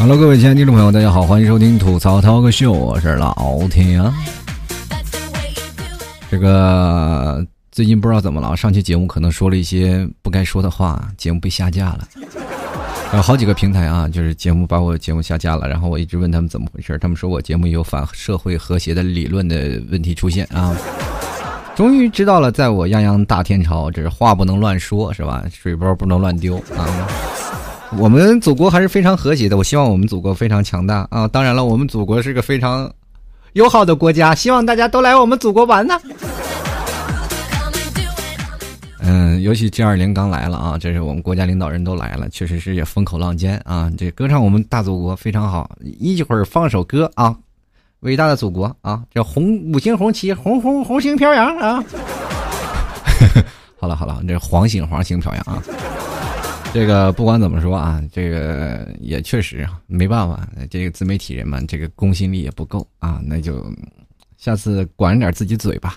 Hello，各位亲爱的听众朋友，大家好，欢迎收听吐槽涛哥秀，我是老天啊。这个最近不知道怎么了，上期节目可能说了一些不该说的话，节目被下架了。有好几个平台啊，就是节目把我节目下架了，然后我一直问他们怎么回事，他们说我节目有反社会和谐的理论的问题出现啊。终于知道了，在我泱泱大天朝，这是话不能乱说，是吧？水包不能乱丢啊。我们祖国还是非常和谐的，我希望我们祖国非常强大啊！当然了，我们祖国是个非常友好的国家，希望大家都来我们祖国玩呢。嗯，尤其 G 二零刚来了啊，这是我们国家领导人都来了，确实是也风口浪尖啊！这歌唱我们大祖国非常好，一会儿放首歌啊，伟大的祖国啊，这红五星红旗，红红红星飘扬啊！好了好了，这黄星黄星飘扬啊！这个不管怎么说啊，这个也确实没办法，这个自媒体人嘛，这个公信力也不够啊，那就下次管着点自己嘴吧。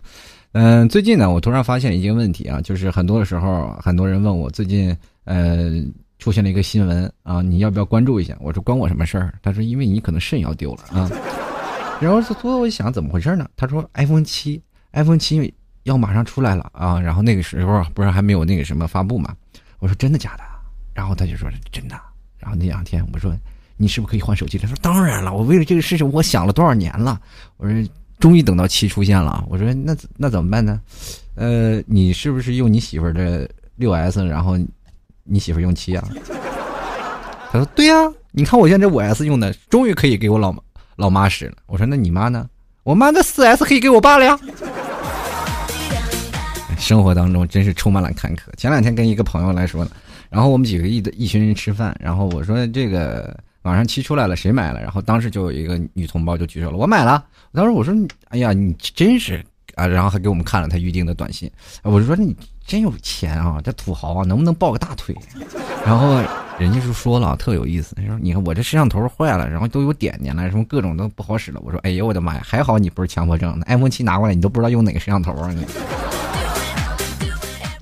嗯，最近呢，我突然发现一个问题啊，就是很多的时候，很多人问我最近呃出现了一个新闻啊，你要不要关注一下？我说关我什么事儿？他说因为你可能肾要丢了啊。然后所以我想怎么回事呢？他说 iPhone 七，iPhone 七要马上出来了啊，然后那个时候不是还没有那个什么发布嘛？我说真的假的？然后他就说是真的。然后那两天我说你是不是可以换手机？他说当然了，我为了这个事情我想了多少年了。我说终于等到七出现了。我说那那怎么办呢？呃，你是不是用你媳妇儿的六 S，然后你媳妇用七啊？他说对呀，你看我现在这五 S 用的，终于可以给我老老妈使了。我说那你妈呢？我妈的四 S 可以给我爸了呀。生活当中真是充满了坎坷。前两天跟一个朋友来说呢。然后我们几个一的一群人吃饭，然后我说这个网上七出来了，谁买了？然后当时就有一个女同胞就举手了，我买了。当时我说，哎呀，你真是啊！然后还给我们看了他预定的短信，我就说你真有钱啊，这土豪啊，能不能抱个大腿？然后人家就说了，特有意思，他说你看我这摄像头坏了，然后都有点点了，什么各种都不好使了。我说，哎呦我的妈呀，还好你不是强迫症，iPhone 七拿过来你都不知道用哪个摄像头啊你！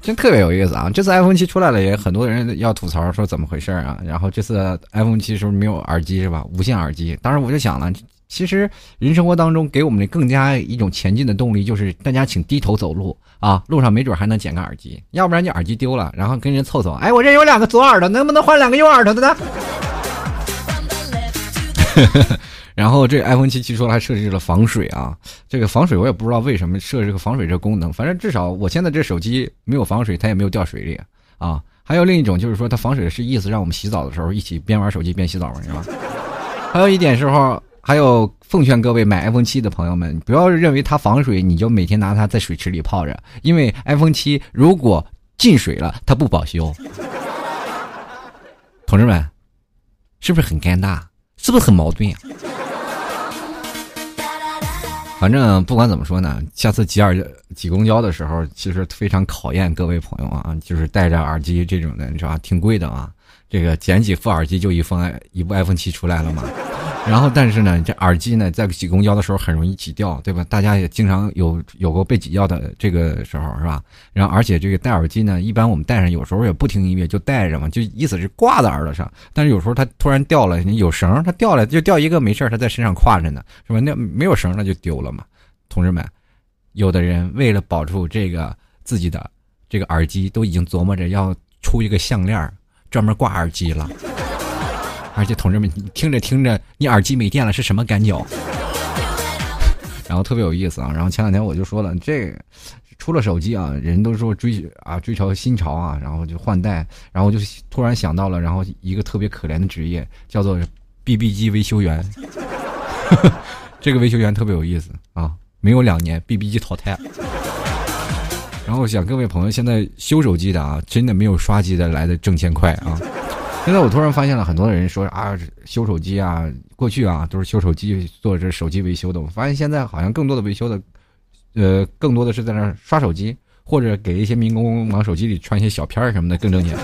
真特别有意思啊！这次 iPhone 七出来了，也很多人要吐槽说怎么回事啊？然后这次 iPhone 七是不是没有耳机是吧？无线耳机。当时我就想了，其实人生活当中给我们的更加一种前进的动力，就是大家请低头走路啊，路上没准还能捡个耳机，要不然你耳机丢了，然后跟人凑凑，哎，我这有两个左耳的，能不能换两个右耳朵的呢？然后这 iPhone 七七出来还设置了防水啊，这个防水我也不知道为什么设置个防水这功能，反正至少我现在这手机没有防水，它也没有掉水里啊。还有另一种就是说它防水是意思让我们洗澡的时候一起边玩手机边洗澡嘛，是吧？还有一点时候，还有奉劝各位买 iPhone 七的朋友们，不要认为它防水你就每天拿它在水池里泡着，因为 iPhone 七如果进水了它不保修。同志们，是不是很尴尬？是不是很矛盾呀？反正不管怎么说呢，下次挤耳挤公交的时候，其实非常考验各位朋友啊，就是戴着耳机这种的，你知道吧？挺贵的啊，这个捡几副耳机就一副一部 iPhone 七出来了嘛。然后，但是呢，这耳机呢，在挤公交的时候很容易挤掉，对吧？大家也经常有有过被挤掉的这个时候，是吧？然后，而且这个戴耳机呢，一般我们戴上，有时候也不听音乐，就戴着嘛，就意思是挂在耳朵上。但是有时候它突然掉了，有绳它掉了就掉一个没事它在身上挎着呢，是吧？那没有绳那就丢了嘛。同志们，有的人为了保住这个自己的这个耳机，都已经琢磨着要出一个项链专门挂耳机了。而且同志们，你听着听着，你耳机没电了是什么感觉？然后特别有意思啊！然后前两天我就说了，这出了手机啊，人都说追啊追求新潮啊，然后就换代，然后就突然想到了，然后一个特别可怜的职业叫做 BB 机维修员。这个维修员特别有意思啊！没有两年，BB 机淘汰了。然后想各位朋友，现在修手机的啊，真的没有刷机的来的挣钱快啊！现在我突然发现了很多人说啊，修手机啊，过去啊都是修手机做这手机维修的。我发现现在好像更多的维修的，呃，更多的是在那刷手机，或者给一些民工往手机里传一些小片儿什么的更挣钱。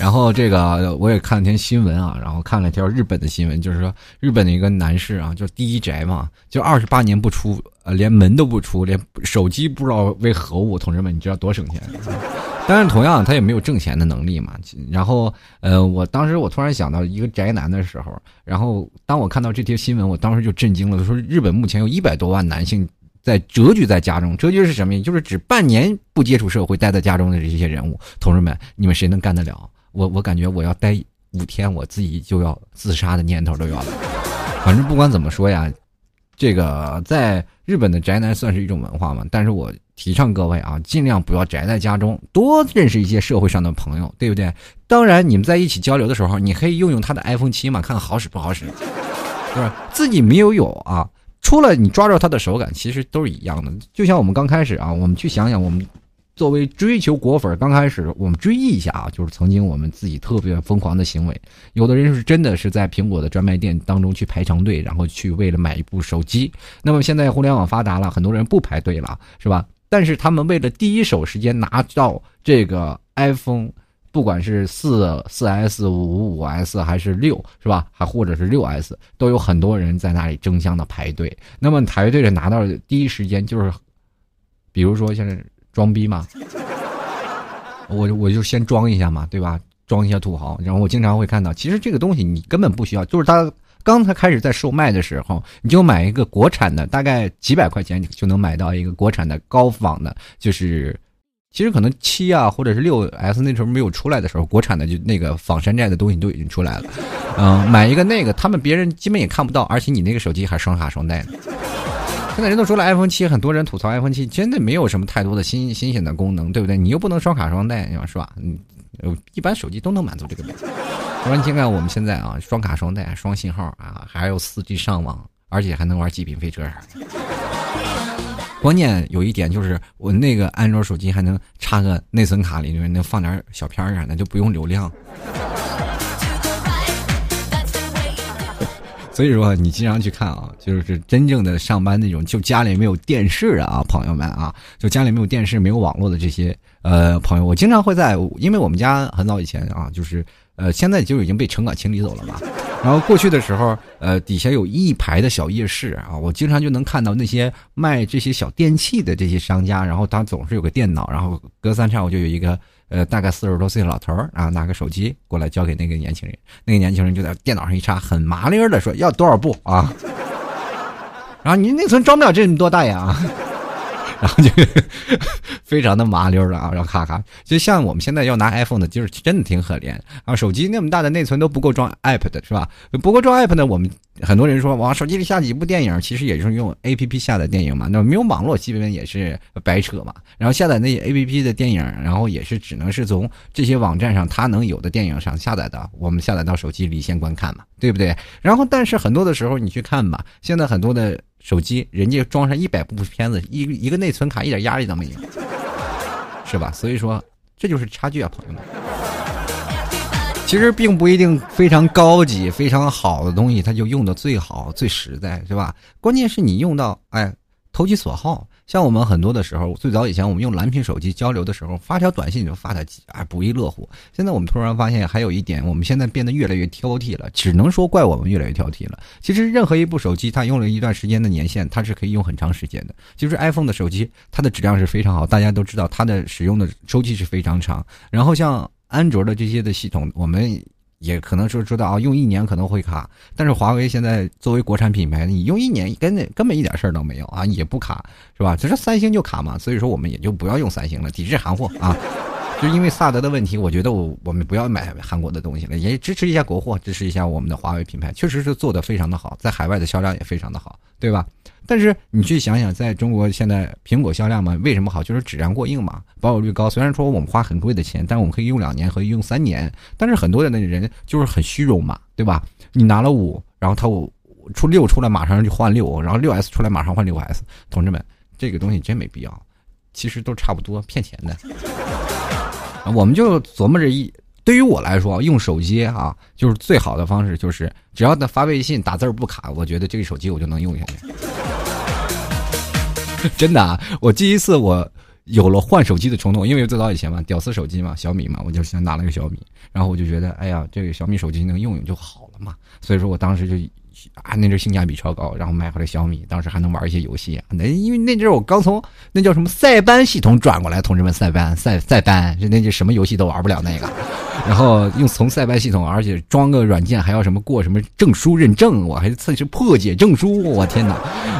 然后这个我也看了条新闻啊，然后看了一条日本的新闻，就是说日本的一个男士啊，就第一宅嘛，就二十八年不出，呃，连门都不出，连手机不知道为何物。同志们，你知道多省钱？但是同样他也没有挣钱的能力嘛。然后呃，我当时我突然想到一个宅男的时候，然后当我看到这条新闻，我当时就震惊了。说日本目前有一百多万男性在蛰居在家中，蛰居是什么意思？就是指半年不接触社会，待在家中的这些人物。同志们，你们谁能干得了？我我感觉我要待五天，我自己就要自杀的念头都有了。反正不管怎么说呀。这个在日本的宅男算是一种文化嘛？但是我提倡各位啊，尽量不要宅在家中，多认识一些社会上的朋友，对不对？当然，你们在一起交流的时候，你可以用用他的 iPhone 七嘛，看看好使不好使，是吧？自己没有有啊，除了你抓住他的手感，其实都是一样的。就像我们刚开始啊，我们去想想我们。作为追求果粉，刚开始我们追忆一下啊，就是曾经我们自己特别疯狂的行为。有的人是真的是在苹果的专卖店当中去排长队，然后去为了买一部手机。那么现在互联网发达了，很多人不排队了，是吧？但是他们为了第一手时间拿到这个 iPhone，不管是四四 S、五五 S 还是六，是吧？还或者是六 S，都有很多人在那里争相的排队。那么排队的拿到第一时间就是，比如说现在。装逼嘛，我我就先装一下嘛，对吧？装一下土豪，然后我经常会看到，其实这个东西你根本不需要，就是他刚才开始在售卖的时候，你就买一个国产的，大概几百块钱就能买到一个国产的高仿的，就是其实可能七啊或者是六 S 那时候没有出来的时候，国产的就那个仿山寨的东西都已经出来了，嗯，买一个那个，他们别人基本也看不到，而且你那个手机还双卡双待呢。现在人都说了，iPhone 七很多人吐槽 iPhone 七真的没有什么太多的新新鲜的功能，对不对？你又不能双卡双待，是吧？嗯，一般手机都能满足这个。说你看我们现在啊，双卡双待，双信号啊，还有 4G 上网，而且还能玩极品飞车啥的。关键有一点就是，我那个安卓手机还能插个内存卡，里面能放点小片儿啥的，就不用流量。所以说，你经常去看啊，就是真正的上班那种，就家里没有电视啊，朋友们啊，就家里没有电视、没有网络的这些呃朋友，我经常会在，因为我们家很早以前啊，就是呃，现在就已经被城管清理走了嘛。然后过去的时候，呃，底下有一排的小夜市啊，我经常就能看到那些卖这些小电器的这些商家，然后他总是有个电脑，然后隔三差五就有一个。呃，大概四十多岁的老头儿啊，拿个手机过来交给那个年轻人，那个年轻人就在电脑上一插，很麻利儿的说要多少部啊？然后你内存装不了这么多大呀？然后就 非常的麻溜的啊，然后咔咔，就像我们现在要拿 iPhone 的，就是真的挺可怜啊。手机那么大的内存都不够装 App 的，是吧？不够装 App 呢，我们很多人说往手机里下几部电影，其实也就是用 APP 下载电影嘛。那没有网络，基本也是白扯嘛。然后下载那些 APP 的电影，然后也是只能是从这些网站上它能有的电影上下载的，我们下载到手机里先观看嘛，对不对？然后但是很多的时候你去看吧，现在很多的。手机人家装上一百部片子，一一个内存卡一点压力都没有，是吧？所以说这就是差距啊，朋友们。其实并不一定非常高级、非常好的东西，它就用的最好、最实在，是吧？关键是你用到，哎。投其所好，像我们很多的时候，最早以前我们用蓝屏手机交流的时候，发条短信就发的啊不亦乐乎。现在我们突然发现还有一点，我们现在变得越来越挑剔了，只能说怪我们越来越挑剔了。其实任何一部手机，它用了一段时间的年限，它是可以用很长时间的。就是 iPhone 的手机，它的质量是非常好，大家都知道它的使用的周期是非常长。然后像安卓的这些的系统，我们。也可能说知道啊，用一年可能会卡，但是华为现在作为国产品牌，你用一年根本根本一点事儿都没有啊，也不卡，是吧？只是三星就卡嘛，所以说我们也就不要用三星了，抵制韩货啊。就因为萨德的问题，我觉得我我们不要买韩国的东西了，也支持一下国货，支持一下我们的华为品牌，确实是做的非常的好，在海外的销量也非常的好，对吧？但是你去想想，在中国现在苹果销量嘛，为什么好？就是质量过硬嘛，保有率高。虽然说我们花很贵的钱，但我们可以用两年，可以用三年。但是很多的那人就是很虚荣嘛，对吧？你拿了五，然后他五出六出来，马上就换六，然后六 S 出来，马上换六 S。同志们，这个东西真没必要，其实都差不多，骗钱的。我们就琢磨着一。对于我来说，用手机啊，就是最好的方式，就是只要他发微信打字不卡，我觉得这个手机我就能用下去。真的啊，我第一次我有了换手机的冲动，因为最早以前嘛，屌丝手机嘛，小米嘛，我就先拿了个小米，然后我就觉得，哎呀，这个小米手机能用用就好了嘛，所以说我当时就啊，那阵性价比超高，然后买回来小米，当时还能玩一些游戏。那因为那阵我刚从那叫什么塞班系统转过来，同志们，塞班塞塞班，就那就什么游戏都玩不了那个。然后用从塞班系统，而且装个软件还要什么过什么证书认证，我还测试破解证书，我天哪！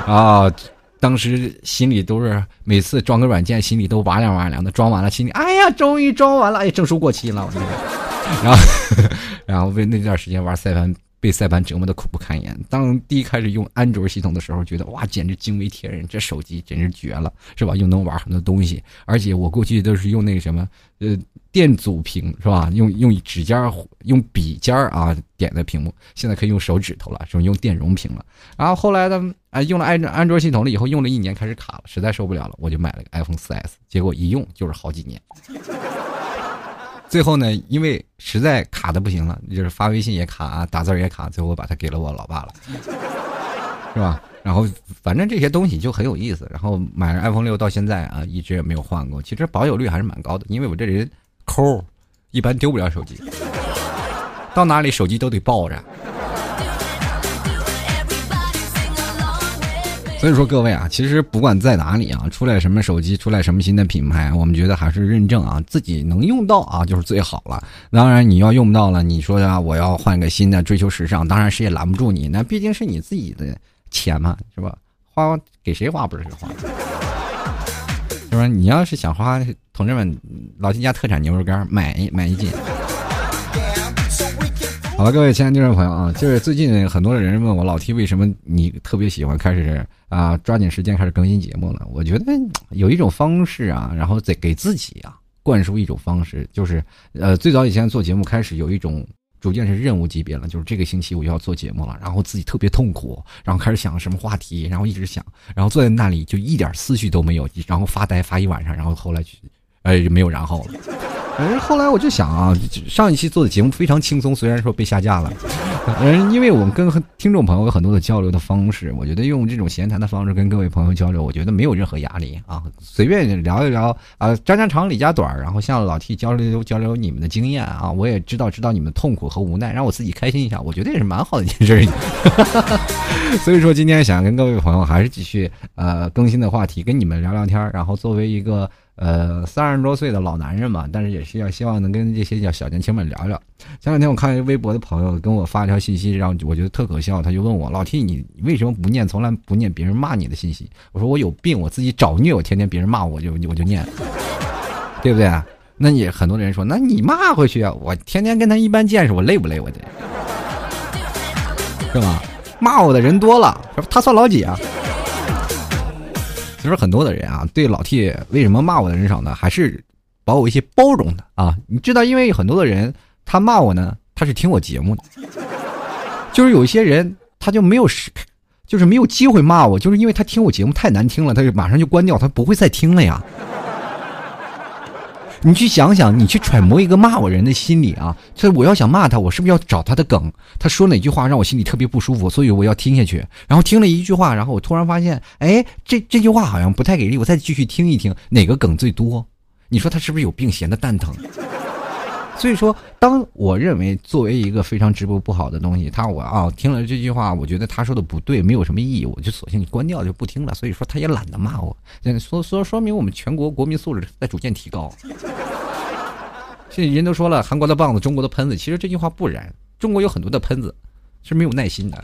啊，当时心里都是每次装个软件，心里都哇凉哇凉的。装完了，心里哎呀，终于装完了，哎，证书过期了，我然后 然后为那段时间玩塞班。被塞班折磨的苦不堪言。当第一开始用安卓系统的时候，觉得哇，简直惊为天人，这手机简直绝了，是吧？又能玩很多东西，而且我过去都是用那个什么，呃，电阻屏，是吧？用用指尖用笔尖啊点的屏幕，现在可以用手指头了，是用电容屏了。然后后来呢，啊，用了安安卓系统了以后，用了一年开始卡了，实在受不了了，我就买了个 iPhone 4S，结果一用就是好几年。最后呢，因为实在卡的不行了，就是发微信也卡，打字也卡，最后我把它给了我老爸了，是吧？然后反正这些东西就很有意思。然后买了 iPhone 六到现在啊，一直也没有换过。其实保有率还是蛮高的，因为我这人抠，一般丢不了手机，到哪里手机都得抱着。所以说各位啊，其实不管在哪里啊，出来什么手机，出来什么新的品牌，我们觉得还是认证啊，自己能用到啊，就是最好了。当然你要用不到了，你说呀，我要换个新的，追求时尚，当然谁也拦不住你。那毕竟是你自己的钱嘛，是吧？花给谁花不是谁花，是吧？你要是想花，同志们，老金家特产牛肉干，买买一斤。好了，各位亲爱的听众朋友啊，就是最近很多人问我老 T 为什么你特别喜欢开始啊抓紧时间开始更新节目了。我觉得有一种方式啊，然后再给自己啊灌输一种方式，就是呃最早以前做节目开始有一种逐渐是任务级别了，就是这个星期我就要做节目了，然后自己特别痛苦，然后开始想什么话题，然后一直想，然后坐在那里就一点思绪都没有，然后发呆发一晚上，然后后来哎就没有然后了。反正，后来我就想啊，上一期做的节目非常轻松，虽然说被下架了。嗯，因为我们跟听众朋友有很多的交流的方式，我觉得用这种闲谈的方式跟各位朋友交流，我觉得没有任何压力啊，随便聊一聊啊，张家长李家短，然后向老 T 交流交流你们的经验啊，我也知道知道你们痛苦和无奈，让我自己开心一下，我觉得也是蛮好的一件事。所以说今天想跟各位朋友还是继续呃更新的话题，跟你们聊聊天，然后作为一个。呃，三十多岁的老男人嘛，但是也是要希望能跟这些小小年轻们聊聊。前两天我看一微博的朋友跟我发一条信息，让我觉得特可笑。他就问我：“老 T，你为什么不念？从来不念别人骂你的信息？”我说：“我有病，我自己找虐，我天天别人骂我我就我就念，对不对啊？”那你很多人说：“那你骂回去啊！我天天跟他一般见识，我累不累？我这，是吧？骂我的人多了，他算老几啊？”其实很多的人啊，对老 T 为什么骂我的人少呢？还是把我一些包容的啊？你知道，因为很多的人他骂我呢，他是听我节目的，就是有一些人他就没有时，就是没有机会骂我，就是因为他听我节目太难听了，他就马上就关掉，他不会再听了呀。你去想想，你去揣摩一个骂我人的心理啊！所以我要想骂他，我是不是要找他的梗？他说哪句话让我心里特别不舒服，所以我要听下去。然后听了一句话，然后我突然发现，哎，这这句话好像不太给力，我再继续听一听，哪个梗最多？你说他是不是有病，闲的蛋疼？所以说，当我认为作为一个非常直播不好的东西，他我啊听了这句话，我觉得他说的不对，没有什么意义，我就索性关掉就不听了。所以说，他也懒得骂我，说说说明我们全国国民素质在逐渐提高。现在人都说了，韩国的棒子，中国的喷子，其实这句话不然，中国有很多的喷子是没有耐心的，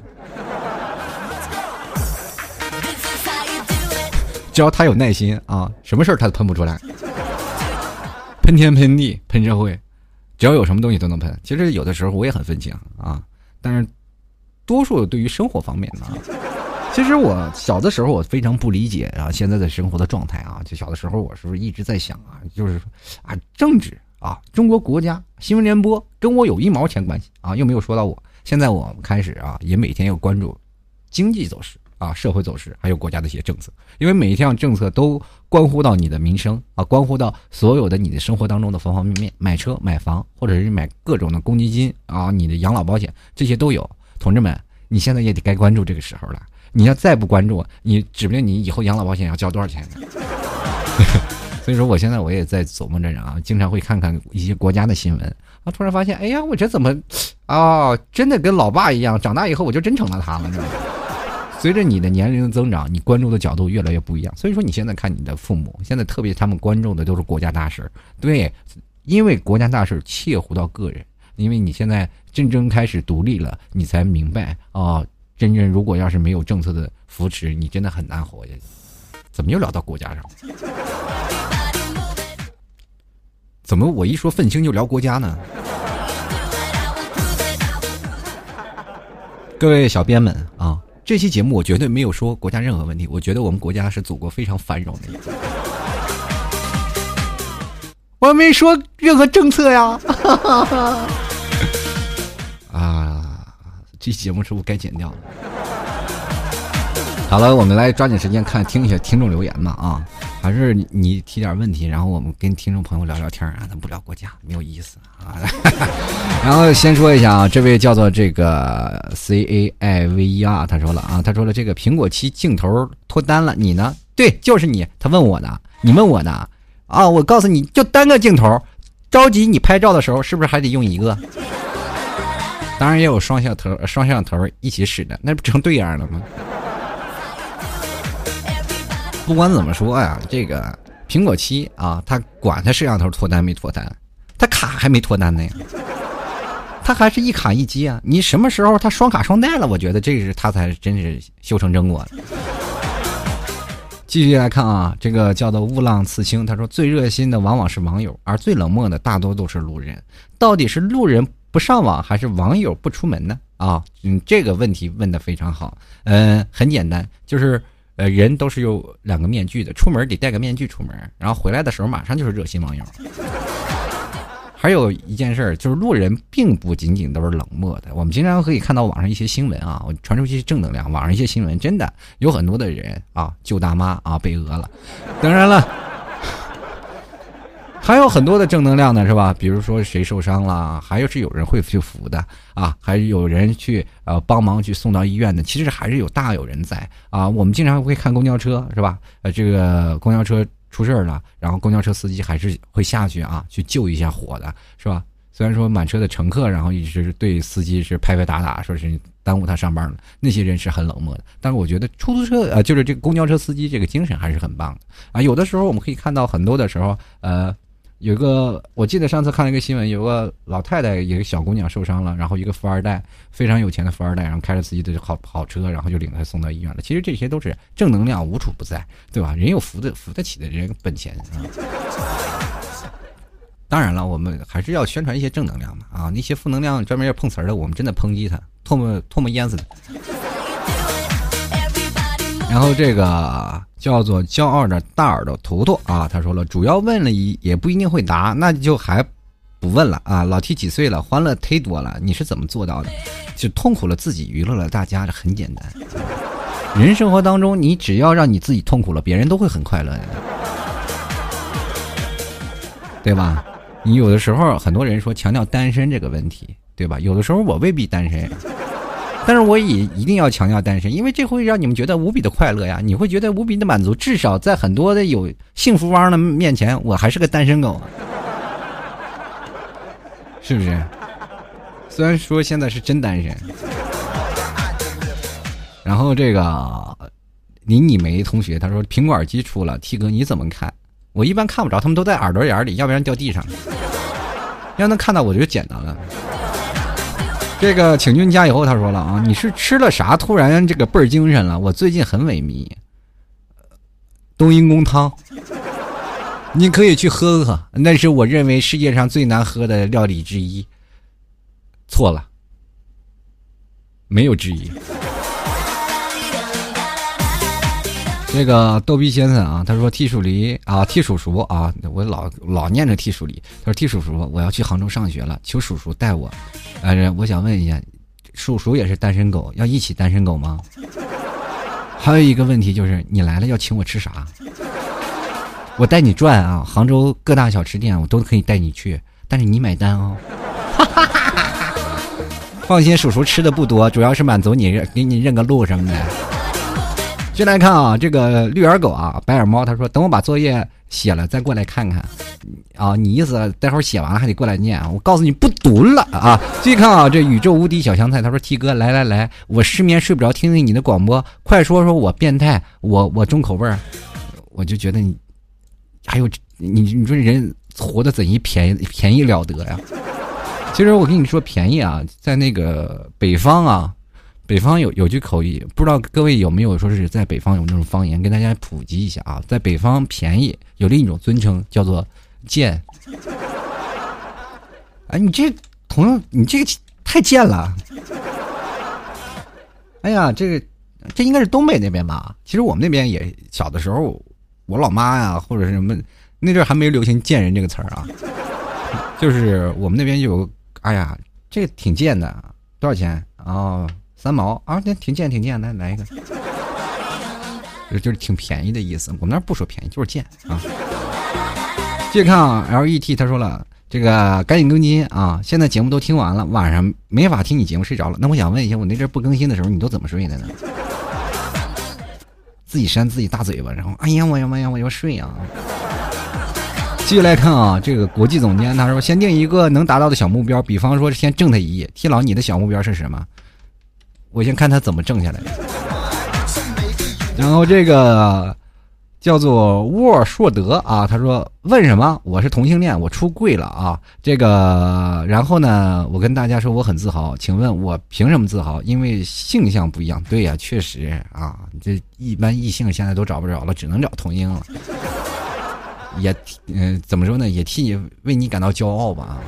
只要他有耐心啊，什么事儿他都喷不出来，喷天喷地喷社会。只要有什么东西都能喷，其实有的时候我也很愤青啊，但是多数对于生活方面呢，其实我小的时候我非常不理解啊，现在的生活的状态啊，就小的时候我是不是一直在想啊，就是啊政治啊，中国国家新闻联播跟我有一毛钱关系啊，又没有说到我，现在我开始啊，也每天要关注经济走势。啊，社会走势还有国家的一些政策，因为每一项政策都关乎到你的民生啊，关乎到所有的你的生活当中的方方面面，买车、买房，或者是买各种的公积金啊，你的养老保险这些都有。同志们，你现在也得该关注这个时候了。你要再不关注，你指不定你以后养老保险要交多少钱呢？所以说，我现在我也在琢磨着啊，经常会看看一些国家的新闻啊，突然发现，哎呀，我这怎么，啊，真的跟老爸一样，长大以后我就真成了他了，随着你的年龄的增长，你关注的角度越来越不一样。所以说，你现在看你的父母，现在特别他们关注的都是国家大事，对，因为国家大事切乎到个人。因为你现在真正开始独立了，你才明白啊，真正如果要是没有政策的扶持，你真的很难活下去。怎么又聊到国家上？怎么我一说愤青就聊国家呢？各位小编们啊！这期节目我绝对没有说国家任何问题，我觉得我们国家是祖国非常繁荣的。我没说任何政策呀。啊，这期节目是不是该剪掉了？好了，我们来抓紧时间看听一下听众留言吧啊。还是你提点问题，然后我们跟听众朋友聊聊天啊，咱不聊国家，没有意思啊。然后先说一下啊，这位叫做这个 C A I V E R，他说了啊，他说了这个苹果七镜头脱单了，你呢？对，就是你。他问我呢，你问我呢？啊，我告诉你就单个镜头，着急你拍照的时候是不是还得用一个？当然也有双摄头、双摄像头一起使的，那不成对眼了吗？不管怎么说呀，这个苹果七啊，它管它摄像头脱单没脱单，它卡还没脱单呢呀，它还是一卡一机啊。你什么时候它双卡双待了？我觉得这是它才真是修成正果了。继续来看啊，这个叫做雾浪刺青，他说最热心的往往是网友，而最冷漠的大多都是路人。到底是路人不上网，还是网友不出门呢？啊，嗯，这个问题问的非常好。嗯，很简单，就是。呃，人都是有两个面具的，出门得戴个面具出门，然后回来的时候马上就是热心网友。还有一件事儿，就是路人并不仅仅都是冷漠的，我们经常可以看到网上一些新闻啊，我传出去正能量，网上一些新闻真的有很多的人啊救大妈啊被讹了，当然了。还有很多的正能量呢，是吧？比如说谁受伤了，还有是有人会去扶的啊，还有人去呃帮忙去送到医院的。其实还是有大有人在啊。我们经常会看公交车，是吧？呃，这个公交车出事儿了，然后公交车司机还是会下去啊，去救一下火的，是吧？虽然说满车的乘客，然后一直对司机是拍拍打打，说是耽误他上班了，那些人是很冷漠的。但是我觉得出租车呃，就是这个公交车司机这个精神还是很棒的啊。有的时候我们可以看到很多的时候，呃。有个，我记得上次看了一个新闻，有个老太太，一个小姑娘受伤了，然后一个富二代，非常有钱的富二代，然后开着自己的好跑车，然后就领她送到医院了。其实这些都是正能量无处不在，对吧？人有扶的扶得起的人本钱啊。当然了，我们还是要宣传一些正能量嘛啊！那些负能量专门要碰瓷儿的，我们真的抨击他，唾沫唾沫淹死他。然后这个叫做骄傲的大耳朵图图啊，他说了，主要问了一也不一定会答，那就还不问了啊。老 T 几岁了，欢乐忒多了，你是怎么做到的？就痛苦了自己，娱乐了大家，这很简单。人生活当中，你只要让你自己痛苦了，别人都会很快乐的，对吧？你有的时候很多人说强调单身这个问题，对吧？有的时候我未必单身。但是我也一定要强调单身，因为这会让你们觉得无比的快乐呀！你会觉得无比的满足，至少在很多的有幸福汪的面前，我还是个单身狗，是不是？虽然说现在是真单身。然后这个林你梅同学他说苹果耳机出了，T 哥你怎么看？我一般看不着，他们都在耳朵眼里，要不然掉地上。要能看到我就简单了。这个请君家以后，他说了啊，你是吃了啥？突然这个倍儿精神了。我最近很萎靡，冬阴功汤，你可以去喝喝，那是我认为世界上最难喝的料理之一。错了，没有之一。这个逗逼先生啊，他说替鼠梨啊，替叔叔啊，我老老念着替鼠梨。他说替叔叔，我要去杭州上学了，求叔叔带我。呃，我想问一下，叔叔也是单身狗，要一起单身狗吗？还有一个问题就是，你来了要请我吃啥？我带你转啊，杭州各大小吃店我都可以带你去，但是你买单哦。放心，叔叔吃的不多，主要是满足你给你认个路什么的。进来看啊，这个绿耳狗啊，白眼猫，他说等我把作业写了再过来看看。啊，你意思待会儿写完了还得过来念啊？我告诉你不读了啊！继续看啊，这宇宙无敌小香菜，他说 T 哥来来来，我失眠睡不着，听听你的广播，快说说我变态，我我重口味儿，我就觉得你还有你你说人活得怎一便宜便宜了得呀？其实我跟你说便宜啊，在那个北方啊。北方有有句口语，不知道各位有没有说是在北方有那种方言，跟大家普及一下啊。在北方便宜有另一种尊称叫做贱。哎，你这同样你这个太贱了。哎呀，这个这应该是东北那边吧？其实我们那边也小的时候，我老妈呀或者是什么那阵还没流行“贱人”这个词儿啊，就是我们那边有，哎呀，这个挺贱的，多少钱啊？三毛啊，那挺贱挺贱，来来一个，就是挺便宜的意思。我们那不说便宜，就是贱啊。继续看啊，L E T 他说了，这个赶紧更新啊！现在节目都听完了，晚上没法听你节目睡着了。那我想问一下，我那阵不更新的时候，你都怎么睡的呢？自己扇自己大嘴巴，然后哎呀我呀我呀我要睡啊！继续来看啊，这个国际总监他说，先定一个能达到的小目标，比方说先挣他一亿。T 老，你的小目标是什么？我先看他怎么挣下来的。然后这个叫做沃硕德啊，他说：“问什么？我是同性恋，我出柜了啊。”这个，然后呢，我跟大家说我很自豪。请问我凭什么自豪？因为性向不一样。对呀，确实啊，这一般异性现在都找不着了，只能找同性了。也，嗯，怎么说呢？也替你为你感到骄傲吧。啊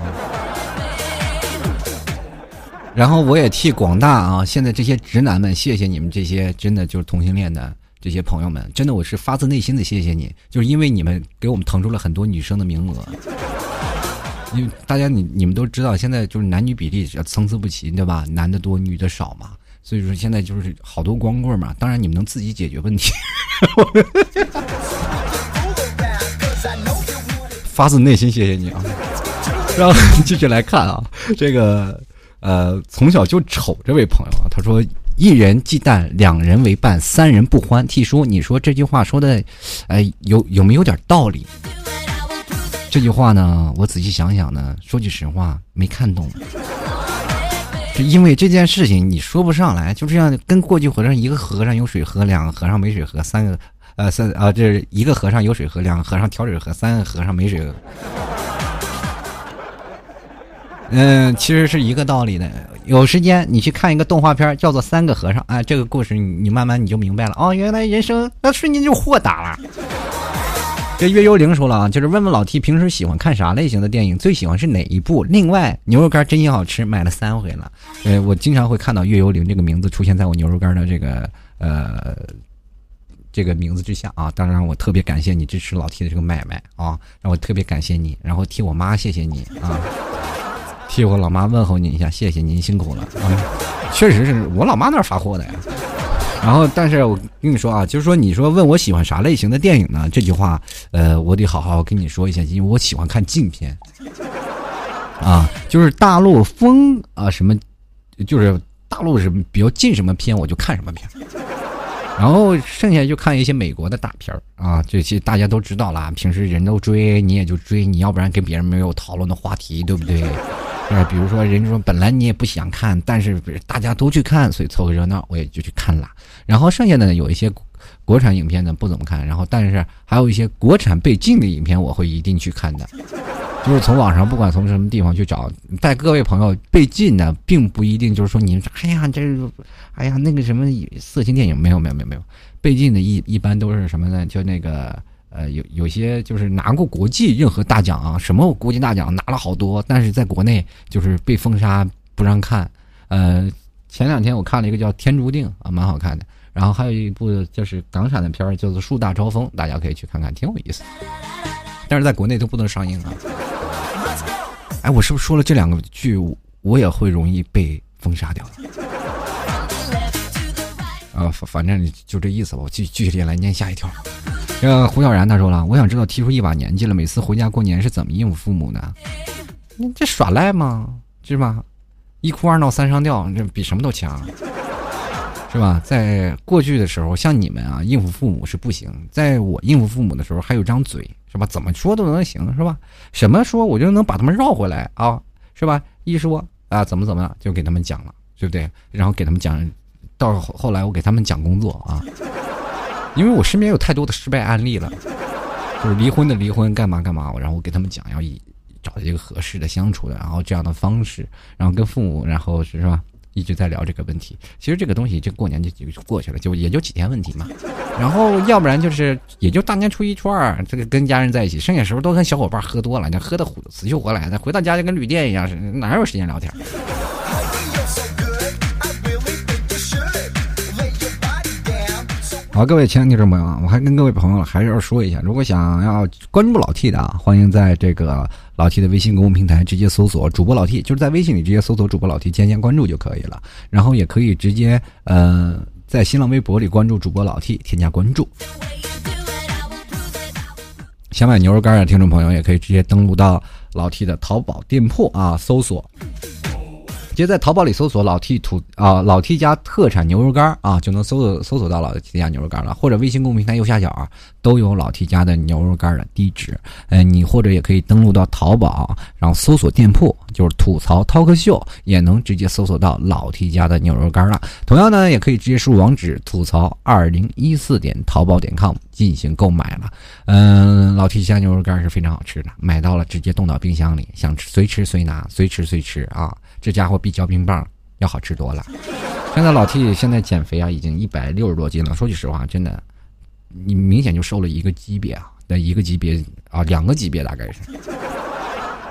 然后我也替广大啊，现在这些直男们，谢谢你们这些真的就是同性恋的这些朋友们，真的我是发自内心的谢谢你，就是因为你们给我们腾出了很多女生的名额。因为大家你你们都知道，现在就是男女比例参差不齐，对吧？男的多，女的少嘛，所以说现在就是好多光棍嘛。当然你们能自己解决问题。发自内心谢谢你啊！然后继续来看啊，这个。呃，从小就丑这位朋友啊，他说：“一人忌惮，两人为伴，三人不欢。”替叔，你说这句话说的，哎，有有没有点道理？这句话呢，我仔细想想呢，说句实话，没看懂。就因为这件事情，你说不上来，就这样跟过去和尚，一个和尚有水喝，两个和尚没水喝，三个呃三啊，这一个和尚有水喝，两个和尚挑水喝，三个和尚没水喝。嗯，其实是一个道理的。有时间你去看一个动画片，叫做《三个和尚》啊，这个故事你你慢慢你就明白了哦，原来人生那瞬间就豁达了。这月幽灵说了啊，就是问问老 T 平时喜欢看啥类型的电影，最喜欢是哪一部？另外牛肉干真心好吃，买了三回了。呃，我经常会看到月幽灵这个名字出现在我牛肉干的这个呃这个名字之下啊。当然我特别感谢你支持老 T 的这个买卖啊，让我特别感谢你，然后替我妈谢谢你啊。替我老妈问候您一下，谢谢您辛苦了啊！确实是我老妈那儿发货的呀。然后，但是我跟你说啊，就是说，你说问我喜欢啥类型的电影呢？这句话，呃，我得好好跟你说一下，因为我喜欢看禁片啊，就是大陆风啊什么，就是大陆什么比较禁什么片，我就看什么片。然后剩下就看一些美国的大片儿啊，这些大家都知道啦，平时人都追，你也就追，你要不然跟别人没有讨论的话题，对不对？呃，比如说，人家说本来你也不想看，但是大家都去看，所以凑个热闹，我也就去看了。然后剩下的呢，有一些国产影片呢不怎么看，然后但是还有一些国产被禁的影片，我会一定去看的。就是从网上不管从什么地方去找，带各位朋友被禁的，并不一定就是说你哎呀这，哎呀那个什么色情电影没有没有没有没有被禁的一一般都是什么呢？就那个。呃，有有些就是拿过国际任何大奖啊，什么国际大奖拿了好多，但是在国内就是被封杀不让看。呃，前两天我看了一个叫《天注定》啊，蛮好看的。然后还有一部就是港产的片儿，叫做《树大招风》，大家可以去看看，挺有意思。但是在国内都不能上映啊。哎，我是不是说了这两个剧，我也会容易被封杀掉？啊，反反正就这意思吧。我继继续来念下一条。这个胡小然他说了，我想知道提出一把年纪了，每次回家过年是怎么应付父母的？你这耍赖吗？是吧？一哭二闹三上吊，这比什么都强。是吧？在过去的时候，像你们啊，应付父母是不行；在我应付父母的时候，还有张嘴，是吧？怎么说都能行，是吧？什么说我就能把他们绕回来啊，是吧？一说啊，怎么怎么，就给他们讲了，对不对？然后给他们讲，到后来我给他们讲工作啊，因为我身边有太多的失败案例了，就是离婚的离婚，干嘛干嘛，然后我给他们讲，要以找一个合适的相处的，然后这样的方式，然后跟父母，然后是吧？一直在聊这个问题，其实这个东西，这过年就就过去了，就也就几天问题嘛。然后要不然就是也就大年初一、初二，这个跟家人在一起，剩下时候都跟小伙伴喝多了，那喝的死去活来的，回到家就跟旅店一样，哪有时间聊天？好，各位亲爱的听众朋友啊，我还跟各位朋友还是要说一下，如果想要关注老 T 的啊，欢迎在这个老 T 的微信公众平台直接搜索主播老 T，就是在微信里直接搜索主播老 T，添加关注就可以了。然后也可以直接呃在新浪微博里关注主播老 T，添加关注。想买牛肉干的听众朋友也可以直接登录到老 T 的淘宝店铺啊，搜索。直接在淘宝里搜索“老 T 土”啊，“老 T 家特产牛肉干”啊，就能搜索搜索到老 T 家牛肉干了。或者微信公众平台右下角啊，都有老 T 家的牛肉干的地址。嗯，你或者也可以登录到淘宝，然后搜索店铺，就是“吐槽 talk 秀”，也能直接搜索到老 T 家的牛肉干了。同样呢，也可以直接输入网址“吐槽二零一四点淘宝点 com” 进行购买了。嗯，老 T 家牛肉干是非常好吃的，买到了直接冻到冰箱里，想吃随吃随拿，随吃随吃啊。这家伙比嚼冰棒要好吃多了。现在老 T 现在减肥啊，已经一百六十多斤了。说句实话，真的，你明显就瘦了一个级别啊，那一个级别啊，两个级别大概是。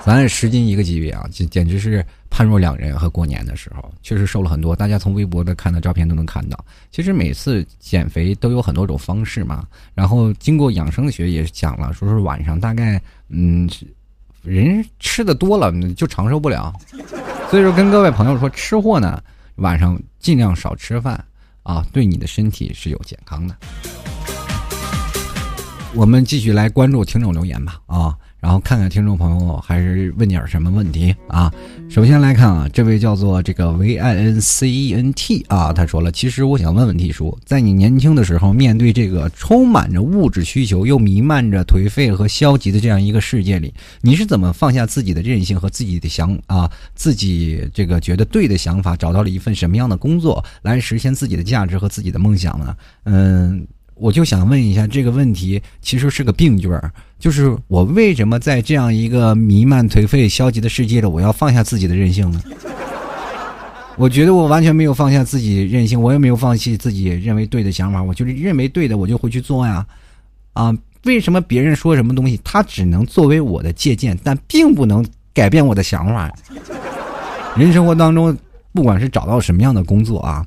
咱十斤一个级别啊，简简直是判若两人。和过年的时候，确实瘦了很多。大家从微博的看的照片都能看到。其实每次减肥都有很多种方式嘛。然后经过养生学也讲了，说是晚上大概嗯，人吃的多了就长寿不了。所以说，跟各位朋友说，吃货呢，晚上尽量少吃饭啊，对你的身体是有健康的。我们继续来关注听众留言吧，啊。然后看看听众朋友还是问点什么问题啊？首先来看啊，这位叫做这个 V I N C E N T 啊，他说了，其实我想问问 T 叔，在你年轻的时候，面对这个充满着物质需求又弥漫着颓废和消极的这样一个世界里，你是怎么放下自己的任性和自己的想啊，自己这个觉得对的想法，找到了一份什么样的工作来实现自己的价值和自己的梦想呢？嗯。我就想问一下这个问题，其实是个病句儿，就是我为什么在这样一个弥漫颓废、消极的世界里，我要放下自己的任性呢？我觉得我完全没有放下自己任性，我也没有放弃自己认为对的想法，我就是认为对的，我就会去做呀。啊，为什么别人说什么东西，他只能作为我的借鉴，但并不能改变我的想法？人生活当中，不管是找到什么样的工作啊，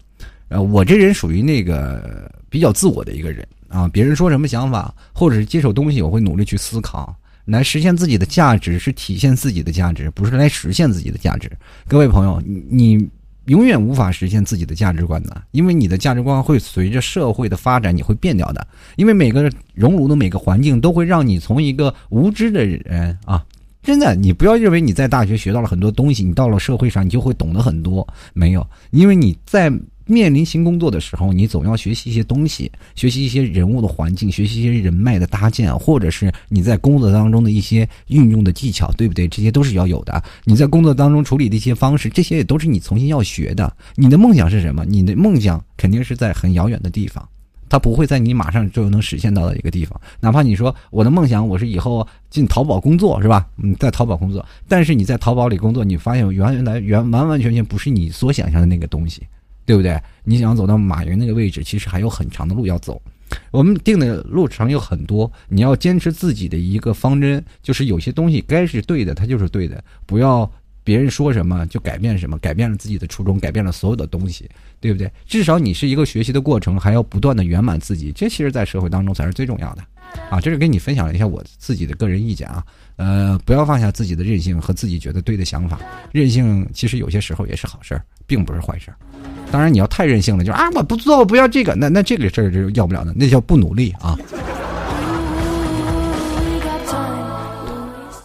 呃，我这人属于那个。比较自我的一个人啊，别人说什么想法，或者是接受东西，我会努力去思考，来实现自己的价值，是体现自己的价值，不是来实现自己的价值。各位朋友，你永远无法实现自己的价值观的，因为你的价值观会随着社会的发展你会变掉的。因为每个熔炉的每个环境都会让你从一个无知的人啊，真的，你不要认为你在大学学到了很多东西，你到了社会上你就会懂得很多，没有，因为你在。面临新工作的时候，你总要学习一些东西，学习一些人物的环境，学习一些人脉的搭建，或者是你在工作当中的一些运用的技巧，对不对？这些都是要有的。你在工作当中处理的一些方式，这些也都是你重新要学的。你的梦想是什么？你的梦想肯定是在很遥远的地方，它不会在你马上就能实现到的一个地方。哪怕你说我的梦想，我是以后进淘宝工作，是吧？嗯，在淘宝工作，但是你在淘宝里工作，你发现原原来原完完全全不是你所想象的那个东西。对不对？你想走到马云那个位置，其实还有很长的路要走。我们定的路程有很多，你要坚持自己的一个方针，就是有些东西该是对的，它就是对的，不要别人说什么就改变什么，改变了自己的初衷，改变了所有的东西，对不对？至少你是一个学习的过程，还要不断的圆满自己，这其实，在社会当中才是最重要的。啊，这是跟你分享了一下我自己的个人意见啊。呃，不要放下自己的任性和自己觉得对的想法，任性其实有些时候也是好事儿，并不是坏事儿。当然，你要太任性了，就啊，我不做，我不要这个，那那这个事儿就要不了的，那叫不努力啊。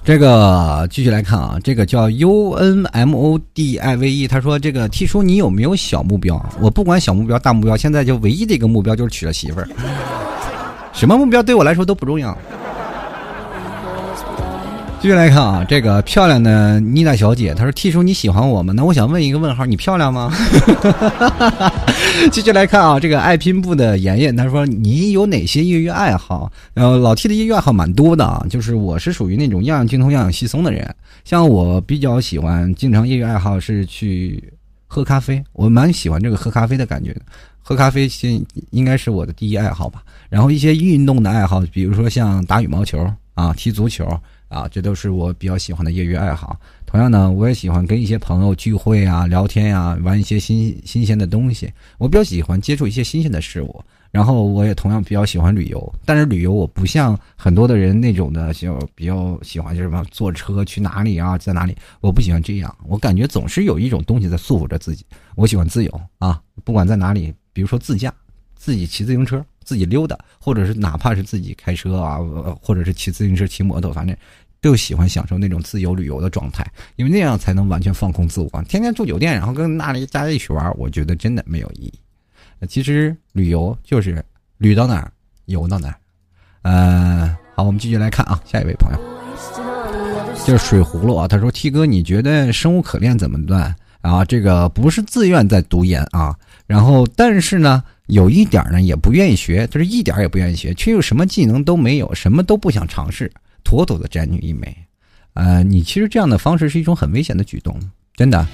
这个继续来看啊，这个叫 U N M O D I V E，他说这个 T 叔你有没有小目标？我不管小目标大目标，现在就唯一的一个目标就是娶了媳妇儿，什么目标对我来说都不重要。继续来看啊，这个漂亮的妮娜小姐，她说：“T 叔你喜欢我吗？”那我想问一个问号，你漂亮吗？继续来看啊，这个爱拼布的妍妍，她说：“你有哪些业余爱好？”呃老 T 的业余爱好蛮多的啊，就是我是属于那种样样精通、样样稀松的人。像我比较喜欢，经常业余爱好是去喝咖啡，我蛮喜欢这个喝咖啡的感觉的。喝咖啡先应该是我的第一爱好吧。然后一些运动的爱好，比如说像打羽毛球啊、踢足球。啊，这都是我比较喜欢的业余爱好。同样呢，我也喜欢跟一些朋友聚会啊、聊天啊、玩一些新新鲜的东西。我比较喜欢接触一些新鲜的事物。然后我也同样比较喜欢旅游，但是旅游我不像很多的人那种的，就比较喜欢就是什么坐车去哪里啊，在哪里？我不喜欢这样，我感觉总是有一种东西在束缚着自己。我喜欢自由啊，不管在哪里，比如说自驾，自己骑自行车，自己溜达，或者是哪怕是自己开车啊，或者是骑自行车、骑摩托，反正。就喜欢享受那种自由旅游的状态，因为那样才能完全放空自我。天天住酒店，然后跟那里大家一起玩，我觉得真的没有意义。其实旅游就是旅到哪儿游到哪儿。呃，好，我们继续来看啊，下一位朋友就是水葫芦啊，他说：“T 哥，你觉得生无可恋怎么办啊？这个不是自愿在读研啊，然后但是呢，有一点呢也不愿意学，就是一点也不愿意学，却又什么技能都没有，什么都不想尝试。”妥妥的宅女一枚，呃，你其实这样的方式是一种很危险的举动，真的。